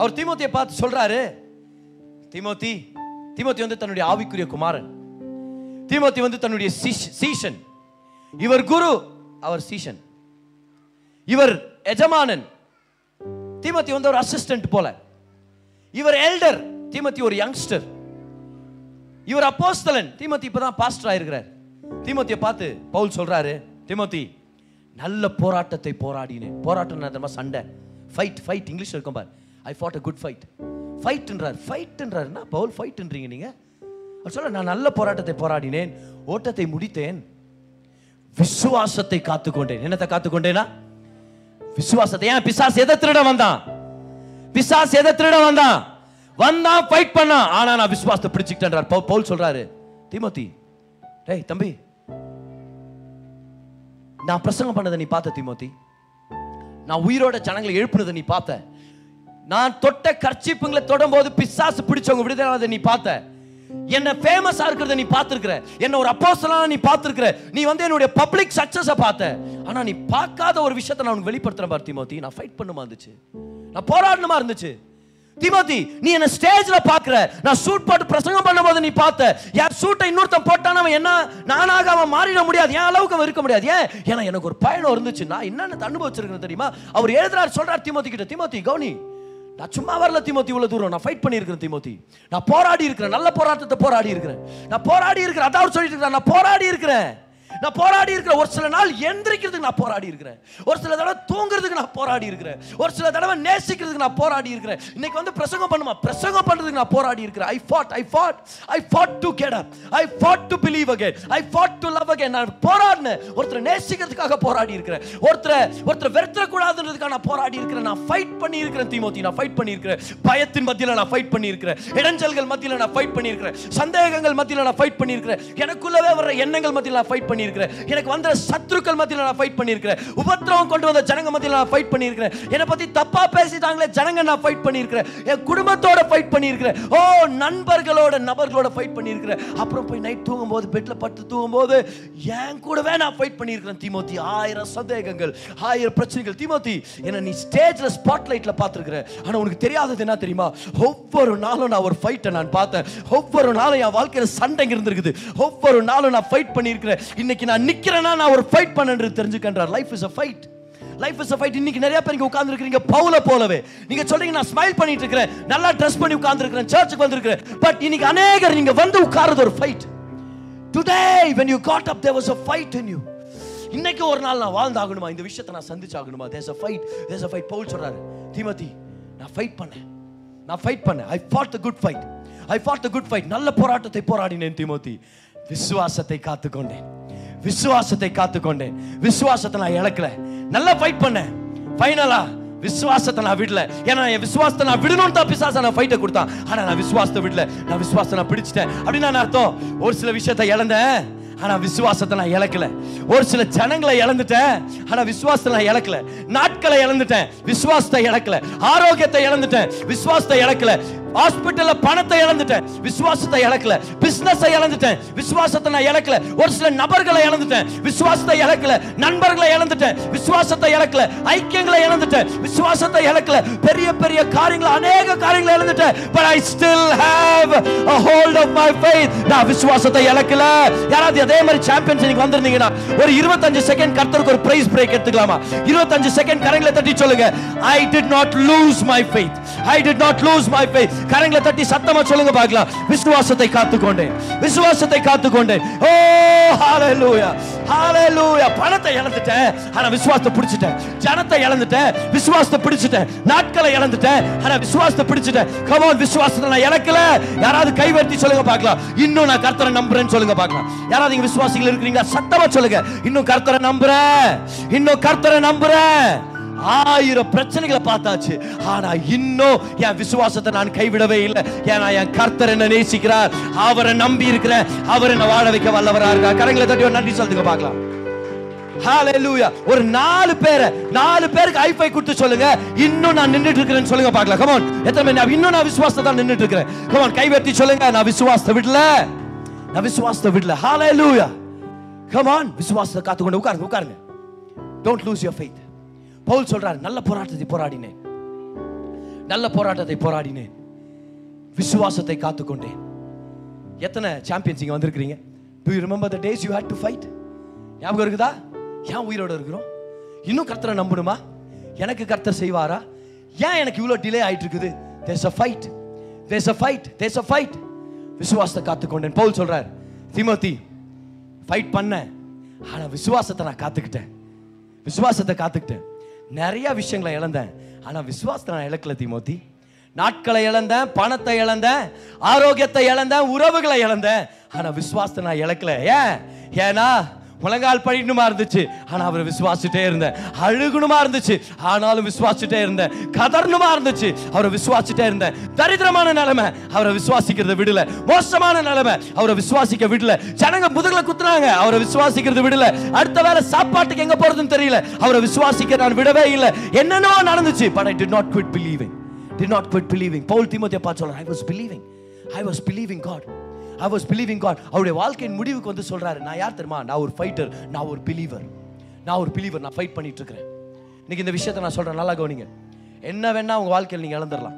அவர் தீமோத்தியை பார்த்து சொல்றாரு தீமோத்தி தீமோத்தி வந்து தன்னுடைய ஆவிக்குரிய குமாரன். தீமோத்தி வந்து தன்னுடைய சீஷன். இவர் குரு அவர் சீஷன். இவர் எஜமானன். தீமத்தி வந்து ஒரு அசிஸ்டன்ட் போல. இவர் எல்டர் தீமத்தி ஒரு யங்ஸ்டர் இவர் அப்போஸ்தலன் தீமத்தி இப்பதான் பாஸ்டர் ஆயிருக்கிறார். தீமத்தியை பார்த்து பவுல் சொல்றாரு தீமத்தி நல்ல போராட்டத்தை போராடினேன். போராட்டம் தெரியுமா? சண்டை. ஃபைட் ஃபைட் இங்கிலீஷ் இருக்கும் பார். I fought a good fight ஃபைட்ன்றார் ஃபைட்ன்றார் பவுல் ஃபைட்ன்றீங்க நீங்க? அவர் சொல்ல நான் நல்ல போராட்டத்தை போராடினேன் ஓட்டத்தை முடித்தேன் விசுவாசத்தை காத்துக்கொண்டேன். என்னத்தை காத்துக்கொண்டேனா? விசுவாசத்தை ஏன் பிசாஸ் எதை திருட வந்தான்? பிசாஸ் எதை திருட வந்தான்? வந்தான் ஃபைட் பண்ணான் ஆனா நான் விசுவாசத்தை பிடிச்சிக்கிட்டேன்றார். பவுல் சொல்றாரு திமுத்தி டேய் தம்பி நான் பிரசங்கம் பண்ணதை நீ பார்த்த திமுத்தி? நான் உயிரோட ஜனங்களை எழுப்புனதை நீ பார்த்த? நான் தொட்ட கர்ச்சிப்புங்களை தொடும்போது பிசாசு பிடிச்சவங்க விடுதலை நீ பார்த்த? என்ன ஃபேமஸா இருக்கிறத நீ பார்த்திருக்கிற. என்ன ஒரு அப்போஸ்தலனா நீ பார்த்திருக்கிற. நீ வந்து என்னுடைய பப்ளிக் சக்சஸ பார்த்த. ஆனா நீ பார்க்காத ஒரு விஷயத்தை நான் உனக்கு வெளிப்படுத்துறேன் பார் தீமோத்தி. நான் ஃபைட் பண்ணுமா இருந்துச்சு? நான் போராடணுமா இருந்துச்சு? தீமோத்தி நீ என்ன ஸ்டேஜ்ல பாக்குற நான் சூட் போட்டு பிரசங்கம் பண்ணும்போது நீ பார்த்த. யார் சூட்டை இன்னொருத்தன் போட்டான் அவன் என்ன நானாக அவன் மாறிட முடியாது. என் அளவுக்கு அவன் இருக்க முடியாது. ஏன்? ஏன்னா எனக்கு ஒரு பயணம் இருந்துச்சு. நான் என்னென்ன அனுபவிச்சிருக்கேன் தெரியுமா? அவர் எழுதுறாரு சொல்றாரு தீமோத்தி கிட்ட தீமோத்தி கவுனி நான் சும்மா வரல திமுத்தி இவ்வளோ தூரம். நான் ஃபைட் பண்ணியிருக்கிறேன் திமுத்தி. நான் போராடி இருக்கிறேன் நல்ல போராட்டத்தை போராடி இருக்கிறேன். நான் போராடி இருக்கிறேன் அதான் அவர் சொல்லிட்டு இருக்கிறேன் நான் போராடி இருக்கிறேன். நான் போராடி இருக்கிறேன். ஒரு சில நாள் எந்திரிக்கிறதுக்கு நான் போராடி இருக்கிறேன். ஒரு சில தடவை தூங்குறதுக்கு நான் போராடி இருக்கிறேன். ஒரு சில தடவை நேசிக்கிறதுக்கு நான் போராடி இருக்கிறேன். இன்னைக்கு வந்து பிரசங்கம் பண்ணுமா? பிரசங்கம் பண்றதுக்கு நான் போராடி இருக்கிறேன். I fought I fought I fought to get up I fought to believe again I fought to love again நான் போராடினேன். ஒருத்தரை நேசிக்கிறதுக்காக போராடி இருக்கிறேன். ஒருத்தரை ஒருத்தரை வெறுத்த கூடாதுன்றதுக்காக நான் போராடி இருக்கிறேன். நான் ஃபைட் பண்ணி இருக்கிறேன் தீமோத்தி. நான் ஃபைட் பண்ணி இருக்கிறேன். பயத்தின் மத்தியில நான் ஃபைட் பண்ணி இருக்கிறேன். இடைஞ்சல்கள் மத்தியில நான் ஃபைட் பண்ணி இருக்கிறேன். சந்தேகங்கள் மத்தியில நான் ஃபைட் பண்ணி இருக்கிறேன். எனக்குள்ளவே வர எண்ணங்கள் மத்தியில நான் ஃபைட் பண்ணி பண்ணியிருக்கிறேன். எனக்கு வந்த சத்துருக்கள் மத்தியில் நான் ஃபைட் பண்ணியிருக்கிறேன். உபத்திரவம் கொண்டு வந்த ஜனங்க மத்தியில் நான் ஃபைட் பண்ணியிருக்கிறேன். என்னை பற்றி தப்பாக பேசிட்டாங்களே ஜனங்க நான் ஃபைட் பண்ணியிருக்கிறேன். என் குடும்பத்தோட ஃபைட் பண்ணியிருக்கிறேன். ஓ நண்பர்களோட நபர்களோட ஃபைட் பண்ணியிருக்கிறேன். அப்புறம் போய் நைட் தூங்கும் போது பெட்ல படுத்து தூங்கும் போது என் கூடவே நான் ஃபைட் பண்ணியிருக்கிறேன் இருக்கிறேன் ஆயிரம் சந்தேகங்கள் ஆயிரம் பிரச்சனைகள். தீமோத்தி என்னை நீ ஸ்டேஜில் ஸ்பாட்லைட்டில் பார்த்துருக்குற. ஆனால் உனக்கு தெரியாதது என்ன தெரியுமா? ஒவ்வொரு நாளும் நான் ஒரு ஃபைட்டை நான் பார்த்தேன். ஒவ்வொரு நாளும் என் வாழ்க்கையில் சண்டைங்க இருந்திருக்குது. ஒவ்வொரு நாளும் நான் ஃபைட் பண்ணியிருக்கிறேன். இன்னைக்கு நான் நிக்கிறேன்னா நான் ஒரு ஃபைட் பண்ணேன் தெரிஞ்சுக்கின்றார். Life is a fight life is a fight இன்னைக்கு நிறைய பேர் இங்கே உட்கார்ந்து இருக்கீங்க பவுல போலவே. நீங்க சொல்றீங்க நான் ஸ்மைல் பண்ணிட்டு இருக்கிறேன் நல்லா ட்ரெஸ் பண்ணி உட்கார்ந்து இருக்கிறேன் சர்ச்சுக்கு வந்திருக்கிறேன். பட் இன்னைக்கு அநேகர் நீங்க வந்து உட்கார்றது ஒரு fight today when you got up there was a fight in you. இன்னைக்கு ஒரு நாள் நான் வாழ்ந்தாகணுமா? இந்த விஷயத்தை நான் சந்திச்சாகணுமா? There's a fight there's a fight Pavul சொல்றாரு தீமதி நான் ஃபைட் பண்ணேன். நான் ஃபைட் பண்ணேன். I fought the good fight I fought the good fight நல்ல போராட்டத்தை போராடினேன் தீமோத்தி. விசுவாசத்தை காத்துக்கொண்டேன். விசுவாசத்தை காத்துக்கொண்டேன். விசுவாசத்தை நான் இழக்கல. நல்லா ஃபைட் பண்ணேன் ஃபைனலா விசுவாசத்தை நான் விடல. ஏன்னா என் விசுவாசத்தை நான் விடணும்னு தான் பிசாச நான் ஃபைட்டை கொடுத்தான். ஆனா நான் விசுவாசத்தை விடல. நான் விசுவாசத்தை நான் பிடிச்சிட்டேன். அப்படின்னு நான் அர்த்தம்? ஒரு சில விஷயத்தை இழந்தேன். ஆனா விசுவாசத்தை நான் இழக்கல. ஒரு சில ஜனங்களை இழந்துட்டேன். ஆனா விசுவாசத்தை நான் இழக்கல. நாட்களை இழந்துட்டேன். விசுவாசத்தை இழக்கல. ஆரோக்கியத்தை இழந்துட்டேன். விசுவாசத்தை இழக்கல. ஹாஸ்பிட்டல்ல பணத்தை இழந்துட்டேன். விசுவாசத்தை இழக்கல. பிசினஸை இழந்துட்டேன். விசுவாசத்தை நான் இழக்கல. ஒரு சில நபர்களை இழந்துட்டேன். விசுவாசத்தை இழக்கல. நண்பர்களை இழந்துட்டேன். விசுவாசத்தை இழக்கல. ஐக்கியங்களை இழந்துட்டேன். விசுவாசத்தை இழக்கல. பெரிய பெரிய காரியங்களை அநேக காரியங்களை இழந்துட்டேன். But I still have a hold of my faith. நான் விசுவாசத்தை இழக்கல. யாராவது அதே மாதிரி சாம்பியன்ஸ் இன்னைக்கு வந்திருந்தீங்கன்னா ஒரு 25 செகண்ட் கர்த்தருக்கு ஒரு பிரைஸ் பிரேக் எடுத்துக்கலாமா? 25 செகண்ட் கரங்களை தட்டி சொல்லுங்க. I did not lose my faith I did not lose my faith கரங்களை தட்டி சத்தமா சொல்லுங்க பார்க்கலாம். விசுவாசத்தை காத்துக்கொண்டேன். விசுவாசத்தை காத்துக்கொண்டேன். ஓ ஹalleluya ஹalleluya பணத்தை இழந்துட்டேன். ஆனா விசுவாசத்தை பிடிச்சிட்டேன். ஜனத்தை இழந்துட்டேன். விசுவாசத்தை பிடிச்சிட்டேன். நாட்களை இழந்துட்டேன். ஆனா விசுவாசத்தை பிடிச்சிட்டேன். Come on விசுவாசத்தை நான் இழக்கல. யாராவது கைவர்த்தி சொல்லுங்க பார்க்கலாம். இன்னும் நான் கர்த்தரை நம்புறேன்னு சொல்லுங்க பார்க்கலாம். யாராவது இங்க விசுவாசிகள் இருக்கிறீங்களா? சத்தமா சொல்லுங்க. இன்னும் கர்த்தரை நம்புறேன். இன்னும் கர்த்தரை நம்புறேன். ஆயிரம் பிரச்சனைகளை பார்த்தாச்சு. ஆனா இன்னும் என் விசுவாசத்தை நான் கைவிடவே இல்லை. ஏன்னா என் கர்த்தர் என்ன நேசிக்கிறார். அவரை நம்பி இருக்கிறேன் அவர் என்ன வாழ வைக்க வல்லவரா இருக்கார். கரங்களை தட்டி ஒரு நன்றி சொல்லுங்க பார்க்கலாம். ஒரு நாலு பேரை நாலு பேருக்கு ஐஃபை கொடுத்து சொல்லுங்க. இன்னும் நான் நின்னுட்டு இருக்கிறேன்னு சொல்லுங்க பார்க்கலாம். கமான் எத்தனை நான் இன்னும் நான் விசுவாசத்தை தான் நின்னுட்டு இருக்கிறேன். கமான் கைவெட்டி சொல்லுங்க. நான் விசுவாசத்தை விடல. நான் விசுவாசத்தை விடல. ஹாலே லூயா கமான் விசுவாசத்தை காத்துக்கொண்டு உட்காருங்க உட்காருங்க. Don't lose your faith Paul சொல்றாரு நல்ல போராட்டத்தை போராடினேன். நல்ல போராட்டத்தை போராடினேன். விசுவாசத்தை காத்துக்கொண்டேன். எத்தனை சாம்பியன்ஸ் இங்கே வந்திருக்கிறீங்க? Do you remember the days you had to fight ஞாபகம் இருக்குதா? ஏன் உயிரோட இருக்கிறோம்? இன்னும் கர்த்தரை நம்பணுமா? எனக்கு கர்த்தர் செய்வாரா? ஏன் எனக்கு இவ்வளோ டிலே ஆயிட்டு இருக்குது there's a fight there's a fight there's a fight விசுவாசத்தை காத்துக்கொண்டேன். பவுல் சொல்றார் திமோத்தி ஃபைட் பண்ணேன் ஆனால் விசுவாசத்தை நான் காத்துக்கிட்டேன். விசுவாசத்தை காத்துக்கிட்டேன். நிறைய விஷயங்களை இழந்தேன். ஆனால் விசுவாசத்தை நான் இழக்கல திமோத்தி. நாட்களை இழந்தேன் பணத்தை இழந்தேன் ஆரோக்கியத்தை இழந்தேன் உறவுகளை இழந்தேன். ஆனால் விசுவாசத்தை நான் இழக்கல. ஏன்? ஏன்னா முழங்கால் படிக்கணுமா இருந்துச்சு. ஆனால் அவரை விசுவாசிட்டே இருந்தேன். அழுகணுமா இருந்துச்சு. ஆனாலும் விசுவாசிட்டே இருந்தேன். கதறணுமா இருந்துச்சு. அவரை விசுவாசிட்டே இருந்தேன். தரித்திரமான நிலைமை. அவரை விசுவாசிக்கிறத விடல. மோசமான நிலைமை. அவரை விசுவாசிக்க விடல. ஜனங்க முதுகுல குத்துனாங்க. அவரை விசுவாசிக்கிறது விடல. அடுத்த வேளை சாப்பாட்டுக்கு எங்க போறதுன்னு தெரியல. அவரை விசுவாசிக்க நான் விடவே இல்லை. என்னென்னவோ நடந்துச்சு. But I did not quit believing did not quit believing Paul தீமோத்தேய பார்த்து சொல்றேன் I was believing I was believing God I was believing God அவருடைய வாழ்க்கையின் முடிவுக்கு வந்து சொல்கிறாரு நான் யார் தெரியுமா? நான் ஒரு ஃபைட்டர் நான் ஒரு பிலீவர் நான் ஒரு பிலீவர் நான் ஃபைட் பண்ணிட்டு இருக்கிறேன் இன்னைக்கு இந்த விஷயத்தை நான் சொல்கிறேன் நல்லா கவனிங்க. என்ன வேணா உங்க வாழ்க்கையில் நீங்க இழந்துடலாம்.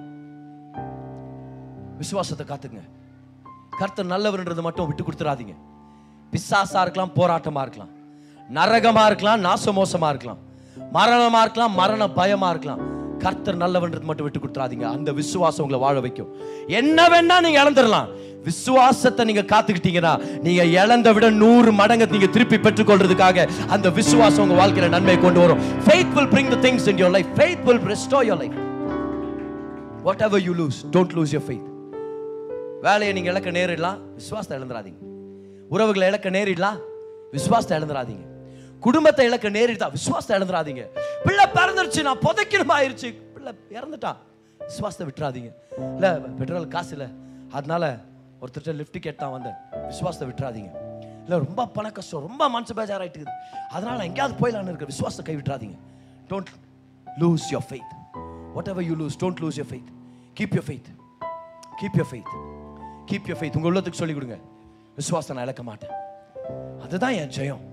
விசுவாசத்தை காத்துங்க கர்த்தர் நல்லவர்ன்றது மட்டும் விட்டு கொடுத்துறாதீங்க. பிசாசா இருக்கலாம் போராட்டமா இருக்கலாம். நரகமா இருக்கலாம் நாசமோசமா இருக்கலாம். மரணமா இருக்கலாம் மரண பயமா இருக்கலாம். கர்த்தர் நல்லவன்றது மட்டும் விட்டு கொடுத்துறாதீங்க. அந்த விசுவாசம் உங்களை வாழ வைக்கும். என்ன வேணா நீங்க இழந்துடலாம். விசுவாசத்தை நீங்க காத்துக்கிட்டீங்கன்னா நீங்க இழந்த விட நூறு மடங்கு நீங்க திருப்பி பெற்றுக்கொள்றதுக்காக அந்த விசுவாசம் உங்க வாழ்க்கையில நன்மை கொண்டு வரும். Faith will bring the things in your life. Faith will restore your life. Whatever you lose don't lose your faith. வேலையை நீங்க இழக்க நேரிடலாம். விசுவாசத்தை இழந்துடாதீங்க. உறவுகளை இழக்க நேரிடலாம். விசுவாசத்தை இழந்துடாதீங்க. குடும்பத்தை இழக்க நேரிடா விசுவாசத்தை இழந்துடாதீங்க. பிள்ளை பிறந்துருச்சு நான் புதைக்கணும் ஆயிருச்சு. பிள்ளை இறந்துட்டான் விசுவாசத்தை விட்டுறாதீங்க. இல்லை பெட்ரோல் காசு இல்லை. அதனால ஒருத்தர்கிட்ட லிஃப்ட் கேட்டான் வந்தேன். விசுவாசத்தை விட்டுறாதீங்க. இல்லை ரொம்ப பண கஷ்டம் ரொம்ப மனசு பேஜாராயிட்டு இருக்குது அதனால எங்கேயாவது போயிடலான்னு இருக்க விசுவாசத்தை கை விட்டுறாதீங்க. Don't lose your faith whatever you lose don't lose your faith keep your faith keep your faith keep your faith உங்க உள்ளத்துக்கு சொல்லிக் கொடுங்க. விசுவாசம் நான் இழக்க மாட்டேன். அதுதான் என் ஜெயம்.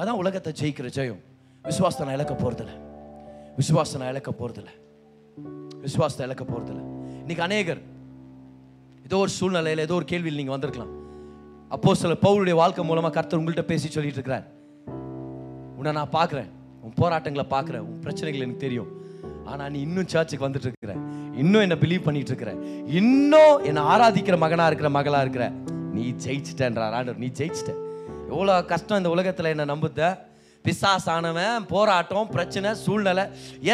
அதான் உலகத்தை ஜெயிக்கிற ஜெயம். விசுவாசத்தை நான் இழக்க போறதில்ல. விசுவாசத்தை நான் இழக்க போறதில்ல. விசுவாசத்தை இழக்க போறதில்ல. இன்னைக்கு அநேகர் ஏதோ ஒரு சூழ்நிலையில் ஏதோ ஒரு கேள்வியில் நீங்கள் வந்திருக்கலாம். அப்போ சில பவுளுடைய வாழ்க்கை மூலமாக கர்த்தர் உங்கள்கிட்ட பேசி சொல்லிட்டு இருக்கிறார். உன்னை நான் பார்க்குறேன். உன் போராட்டங்களை பார்க்குறேன். உன் பிரச்சனைகள் எனக்கு தெரியும். ஆனால் நீ இன்னும் சர்ச்சுக்கு வந்துட்டு இருக்கிற. இன்னும் என்னை பிலீவ் பண்ணிட்டு இருக்கிற. இன்னும் என்னை ஆராதிக்கிற மகனா இருக்கிற மகளாக இருக்கிற. நீ ஜெயிச்சிட்டேன்றார் ஆண்டவர் நீ ஜெயிச்சிட்ட. எவ்வளோ கஷ்டம் இந்த உலகத்தில் என்னை நம்புத்த. பிசாசானவன் போராட்டம் பிரச்சனை சூழ்நிலை.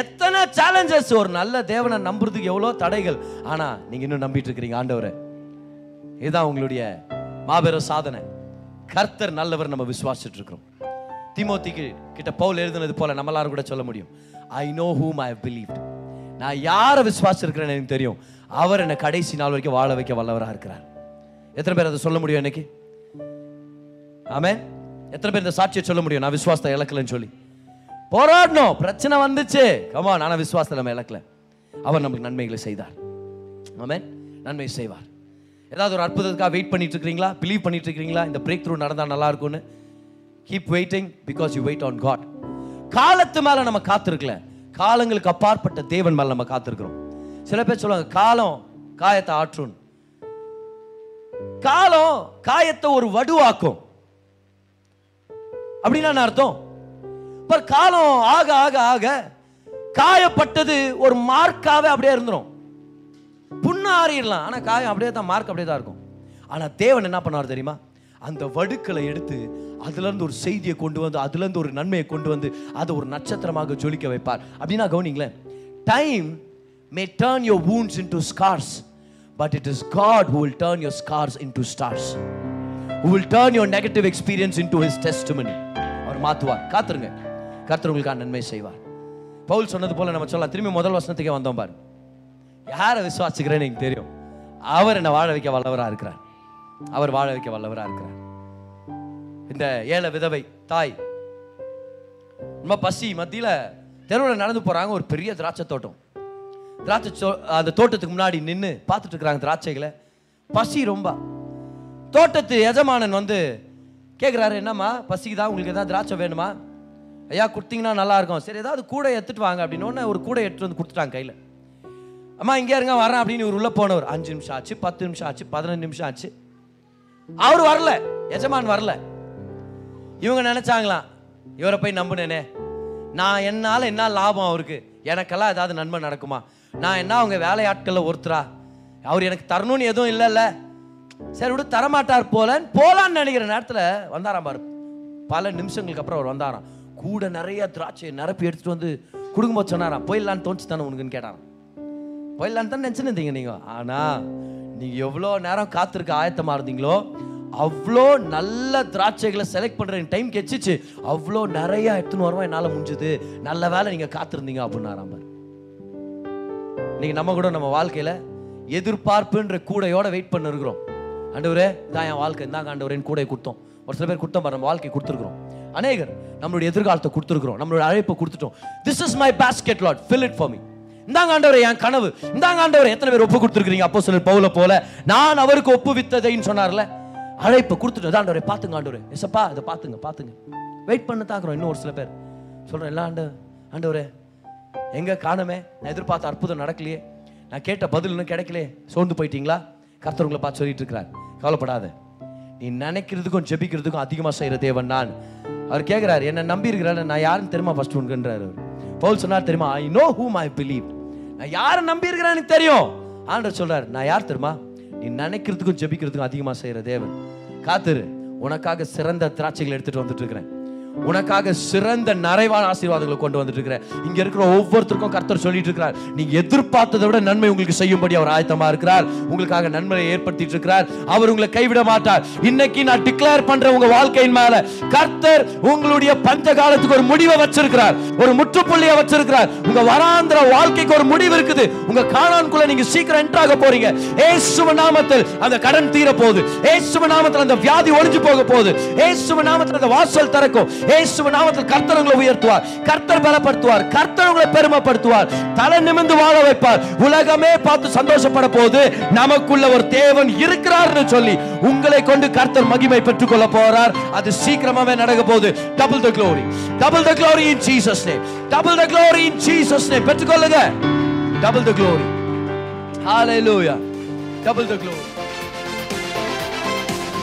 எத்தனை சேலஞ்சஸ் ஒரு நல்ல தேவனை நம்புறதுக்கு எவ்வளோ தடைகள். ஆனால் நீங்கள் இன்னும் நம்பிட்டு இருக்கிறீங்க ஆண்டவரை. இதுதான் உங்களுடைய மாபெரும் சாதனை. கர்த்தர் நல்லவர் நம்ம விசுவாசிட்டு இருக்கிறோம். திமோத்திக்கு கிட்ட பவுல் எழுதுனது போல நம்ம எல்லாரும் கூட சொல்ல முடியும். I know whom I believe நான் யாரை விசுவாசிருக்கிறேன்னு எனக்கு தெரியும். அவர் என்னை கடைசி நாள் வரைக்கும் வாழ வைக்க வல்லவராக இருக்கிறார். எத்தனை பேர் அதை சொல்ல முடியும் எனக்கு ஆமே எத்தனை பேர் இந்த சாட்சியை சொல்ல முடியும்? நான் விசுவாசத்தை இழக்கலன்னு சொல்லி. போராடணும். பிரச்சனை வந்துச்சு. கமா நான் விசுவாசத்தை நம்ம இழக்கல. அவர் நமக்கு நன்மைகளை செய்தார். ஆமே நன்மை செய்வார். ஏதாவது ஒரு அற்புதத்துக்காக வெயிட் பண்ணிட்டு இருக்கிறீங்களா? பிலீவ் பண்ணிட்டு இருக்கிறீங்களா? இந்த பிரேக் த்ரூ நடந்தால் நல்லா இருக்கும்னு. Keep waiting because you wait on God காலத்து மேலே நம்ம காத்திருக்கல. காலங்களுக்கு அப்பாற்பட்ட தேவன் மேலே நம்ம காத்திருக்கிறோம். சில பேர் சொல்லுவாங்க காலம் காயத்தை ஆற்றும். காலம் காயத்தை ஒரு வடுவாக்கும். அப்படின்னா அர்த்தம்? இப்ப காலம் ஆக ஆக ஆக காயப்பட்டது ஒரு மார்க்காவே அப்படியே இருந்துடும் புண்ணு ஆறிடலாம் ஆனால் காயம் அப்படியே தான் மார்க் அப்படியே தான் இருக்கும். ஆனால் தேவன் என்ன பண்ணார் தெரியுமா? அந்த வடுக்களை எடுத்து அதுலேருந்து ஒரு செய்தியை கொண்டு வந்து அதுலேருந்து ஒரு நன்மையை கொண்டு வந்து அதை ஒரு நட்சத்திரமாக ஜொலிக்க வைப்பார். அப்படின்னா கவனிங்களேன் time may turn your wounds into scars but it is God who will turn scars scars into stars. Who your negative experience negative experience his testimony அவர் மாற்றுவார் காத்துருங்க. கர்த்தர் உங்களுக்கான நன்மை செய்வார். பவுல் சொன்னது போல நம்ம சொல்லலாம். திரும்பி முதல் வசனத்துக்கே வந்தோம் பாரு. யாரை விசுவாசிக்கிறேன்னு எனக்கு தெரியும். அவர் என்னை வாழ வைக்க வல்லவராக இருக்கிறார். அவர் வாழ வைக்க வல்லவராக இருக்கிறார். இந்த ஏழை விதவை தாய் ரொம்ப பசி மத்தியில தெருவில் நடந்து போறாங்க. ஒரு பெரிய திராட்சை தோட்டம். திராட்சை அந்த தோட்டத்துக்கு முன்னாடி நின்று பார்த்துட்டு இருக்கிறாங்க திராட்சைகளை. பசி ரொம்ப. தோட்டத்து எஜமானன் வந்து கேட்குறாரு என்னம்மா? பசிக்குதா? உங்களுக்கு எதாவது திராட்சை வேணுமா? ஐயா கொடுத்தீங்கன்னா நல்லாயிருக்கும். சரி ஏதாவது கூட எடுத்துகிட்டு வாங்க அப்படின்னு ஒரு கூட எடுத்துகிட்டு வந்து கொடுத்துட்டாங்க கையில். அம்மா இங்கே இருங்க வரேன் அப்படின்னு இவர் உள்ளே போனவர். அஞ்சு நிமிஷம் ஆச்சு பத்து நிமிஷம் ஆச்சு பதினஞ்சு நிமிஷம் ஆச்சு. அவர் வரல எஜமான் வரல. இவங்க நினச்சாங்களாம் இவரை போய் நம்புனேனே நான் என்னால் என்ன லாபம் அவருக்கு? எனக்கெல்லாம் ஏதாவது நன்மை நடக்குமா? நான் என்ன அவங்க வேலையாட்களில் ஒருத்தரா? அவர் எனக்கு தரணும்னு எதுவும் இல்லைல்ல. சரி விடு தரமாட்டார் போலன்னு போலான்னு நினைக்கிற நேரத்தில் வந்தாராம் பாரு. பல நிமிஷங்களுக்கு அப்புறம் அவர் வந்தாராம். கூட நிறைய திராட்சை நிரப்பி எடுத்துகிட்டு வந்து குடும்பம் சொன்னாராம் போயிடலான்னு தோணுச்சு தானே உனக்குன்னு? கேட்டாராம். போயிடலான்னு தான் நினச்சின்னு இருந்தீங்க நீங்க? ஆனா நீங்க எவ்வளோ நேரம் காத்திருக்க ஆயத்தமாக இருந்தீங்களோ அவ்வளோ நல்ல திராட்சைகளை செலக்ட் பண்ணுற டைம் கெச்சிச்சு. அவ்வளோ நிறைய எடுத்துன்னு வருவோம் என்னால் முடிஞ்சுது. நல்ல வேலை நீங்கள் காத்திருந்தீங்க அப்படின்னாராம் பாரு. நீங்கள் நம்ம கூட நம்ம வாழ்க்கையில எதிர்பார்ப்புன்ற கூடையோட வெயிட் பண்ணிருக்கிறோம். ஆண்டவரே இதான் என் வாழ்க்கை இந்தாங்க ஆண்டவரேன்னு கூட கொடுத்தோம். ஒரு சில பேர் கொடுத்தோம் பாரு, நம்ம வாழ்க்கை கொடுத்துருக்குறோம். அநேகர் நம்மளுடைய எதிர்காலத்தை கொடுத்துருக்குறோம் நம்மளுடைய அழைப்பை கொடுத்துட்டோம். This is my basket Lord fill it for me இந்தாங்க ஆண்டவரே என் கனவு. இந்தாங்க ஆண்டவரே எத்தனை பேர் ஒப்பு கொடுத்துருக்கீங்க அப்போ சிலர் பவுல போல நான் அவருக்கு ஒப்பு வித்ததைன்னு சொன்னார்ல. அழைப்பு கொடுத்துட்டு ஆண்டவரே பார்த்துங்க ஆண்டவரே. எசப்பா இதை பார்த்துங்க பார்த்துங்க வெயிட் பண்ண தாக்குறோம் இன்னும் ஒரு சில பேர். சொல்கிறேன் எல்லாம் ஆண்டு ஆண்டவரே எங்கே காணமே? நான் எதிர்பார்த்த அற்புதம் நடக்கலையே. நான் கேட்ட பதில் இன்னும் கிடைக்கலையே. சோர்ந்து போயிட்டீங்களா? கர்த்தர் உங்களை பார்த்து சொல்லிட்டு இருக்கிறார் கவலைப்படாத. நீ நினைக்கிறதுக்கும் ஜெபிக்கிறதுக்கும் அதிகமாக செய்கிற தேவன் நான். அவர் கேட்குறாரு என்ன நம்பி இருக்கிறாரு நான் யாருன்னு தெரியுமா ஃபர்ஸ்ட் உனக்குன்றாரு அவர். பவுல் சொன்னார் தெரியுமா I know whom I believe நான் யாரை நம்பி இருக்கிறேன்னு எனக்கு தெரியும். ஆண்டர் சொல்கிறார் நான் யார் தெரியுமா? நீ நினைக்கிறதுக்கும் ஜெபிக்கிறதுக்கும் அதிகமாக செய்கிற தேவன். காத்துரு உனக்காக சிறந்த திராட்சைகள் எடுத்துகிட்டு வந்துட்டு இருக்கிறேன். உனக்காக சிறந்த நிறைவான ஆசீர்வாதங்களை கொண்டு வந்துட்டு இருக்கிறேன் இங்க இருக்கிற ஒவ்வொருத்தருக்கும் கர்த்தர் சொல்லிட்டு இருக்கிறார் நீங்க எதிர்பார்த்ததை விட நன்மை உங்களுக்கு செய்யும்படி அவர் ஆயத்தமா இருக்கிறார். உங்களுக்காக நன்மையை ஏற்படுத்திட்டு இருக்கிறார் அவர் உங்களை கைவிட மாட்டார். இன்னைக்கு நான் டிக்ளேர் பண்ற உங்க வாழ்க்கையின் மேல. கர்த்தர் உங்களுடைய பஞ்ச காலத்துக்கு ஒரு முடிவை வச்சிருக்கிறார். ஒரு முற்றுப்புள்ளியை வச்சிருக்கிறார். உங்க வராந்திர வாழ்க்கைக்கு ஒரு முடிவு இருக்குது. உங்க காணான்குள்ள நீங்க சீக்கிரம் என்ட்ராக போறீங்க. ஏசுவ நாமத்தில் அந்த கடன் தீர போகுது. ஏசுவ நாமத்தில் அந்த வியாதி ஒழிஞ்சு போக போகுது. ஏசுவ நாமத்தில் அந்த வாசல் திறக்கும். ஏசுவ நாமத்தில் கர்த்தர் உங்களை உயர்த்துவார். கர்த்தர் பலப்படுத்துவார். கர்த்தர் உங்களை பெருமைப்படுத்துவார். தலை நிமிர்ந்து வாழ வைப்பார். உலகமே பார்த்து சந்தோஷப்பட போது நமக்குள்ள ஒரு தேவன் இருக்கிறார்னு சொல்லி உங்களை கொண்டு கர்த்தர் மகிமை பெற்றுக்கொள்ள போறார். அது சீக்கிரமாவே நடக்க போகுது. Double the glory double the glory in Jesus name double the glory in Jesus name பெற்றுக்கொள்ளுங்க. Double the glory hallelujah double the glory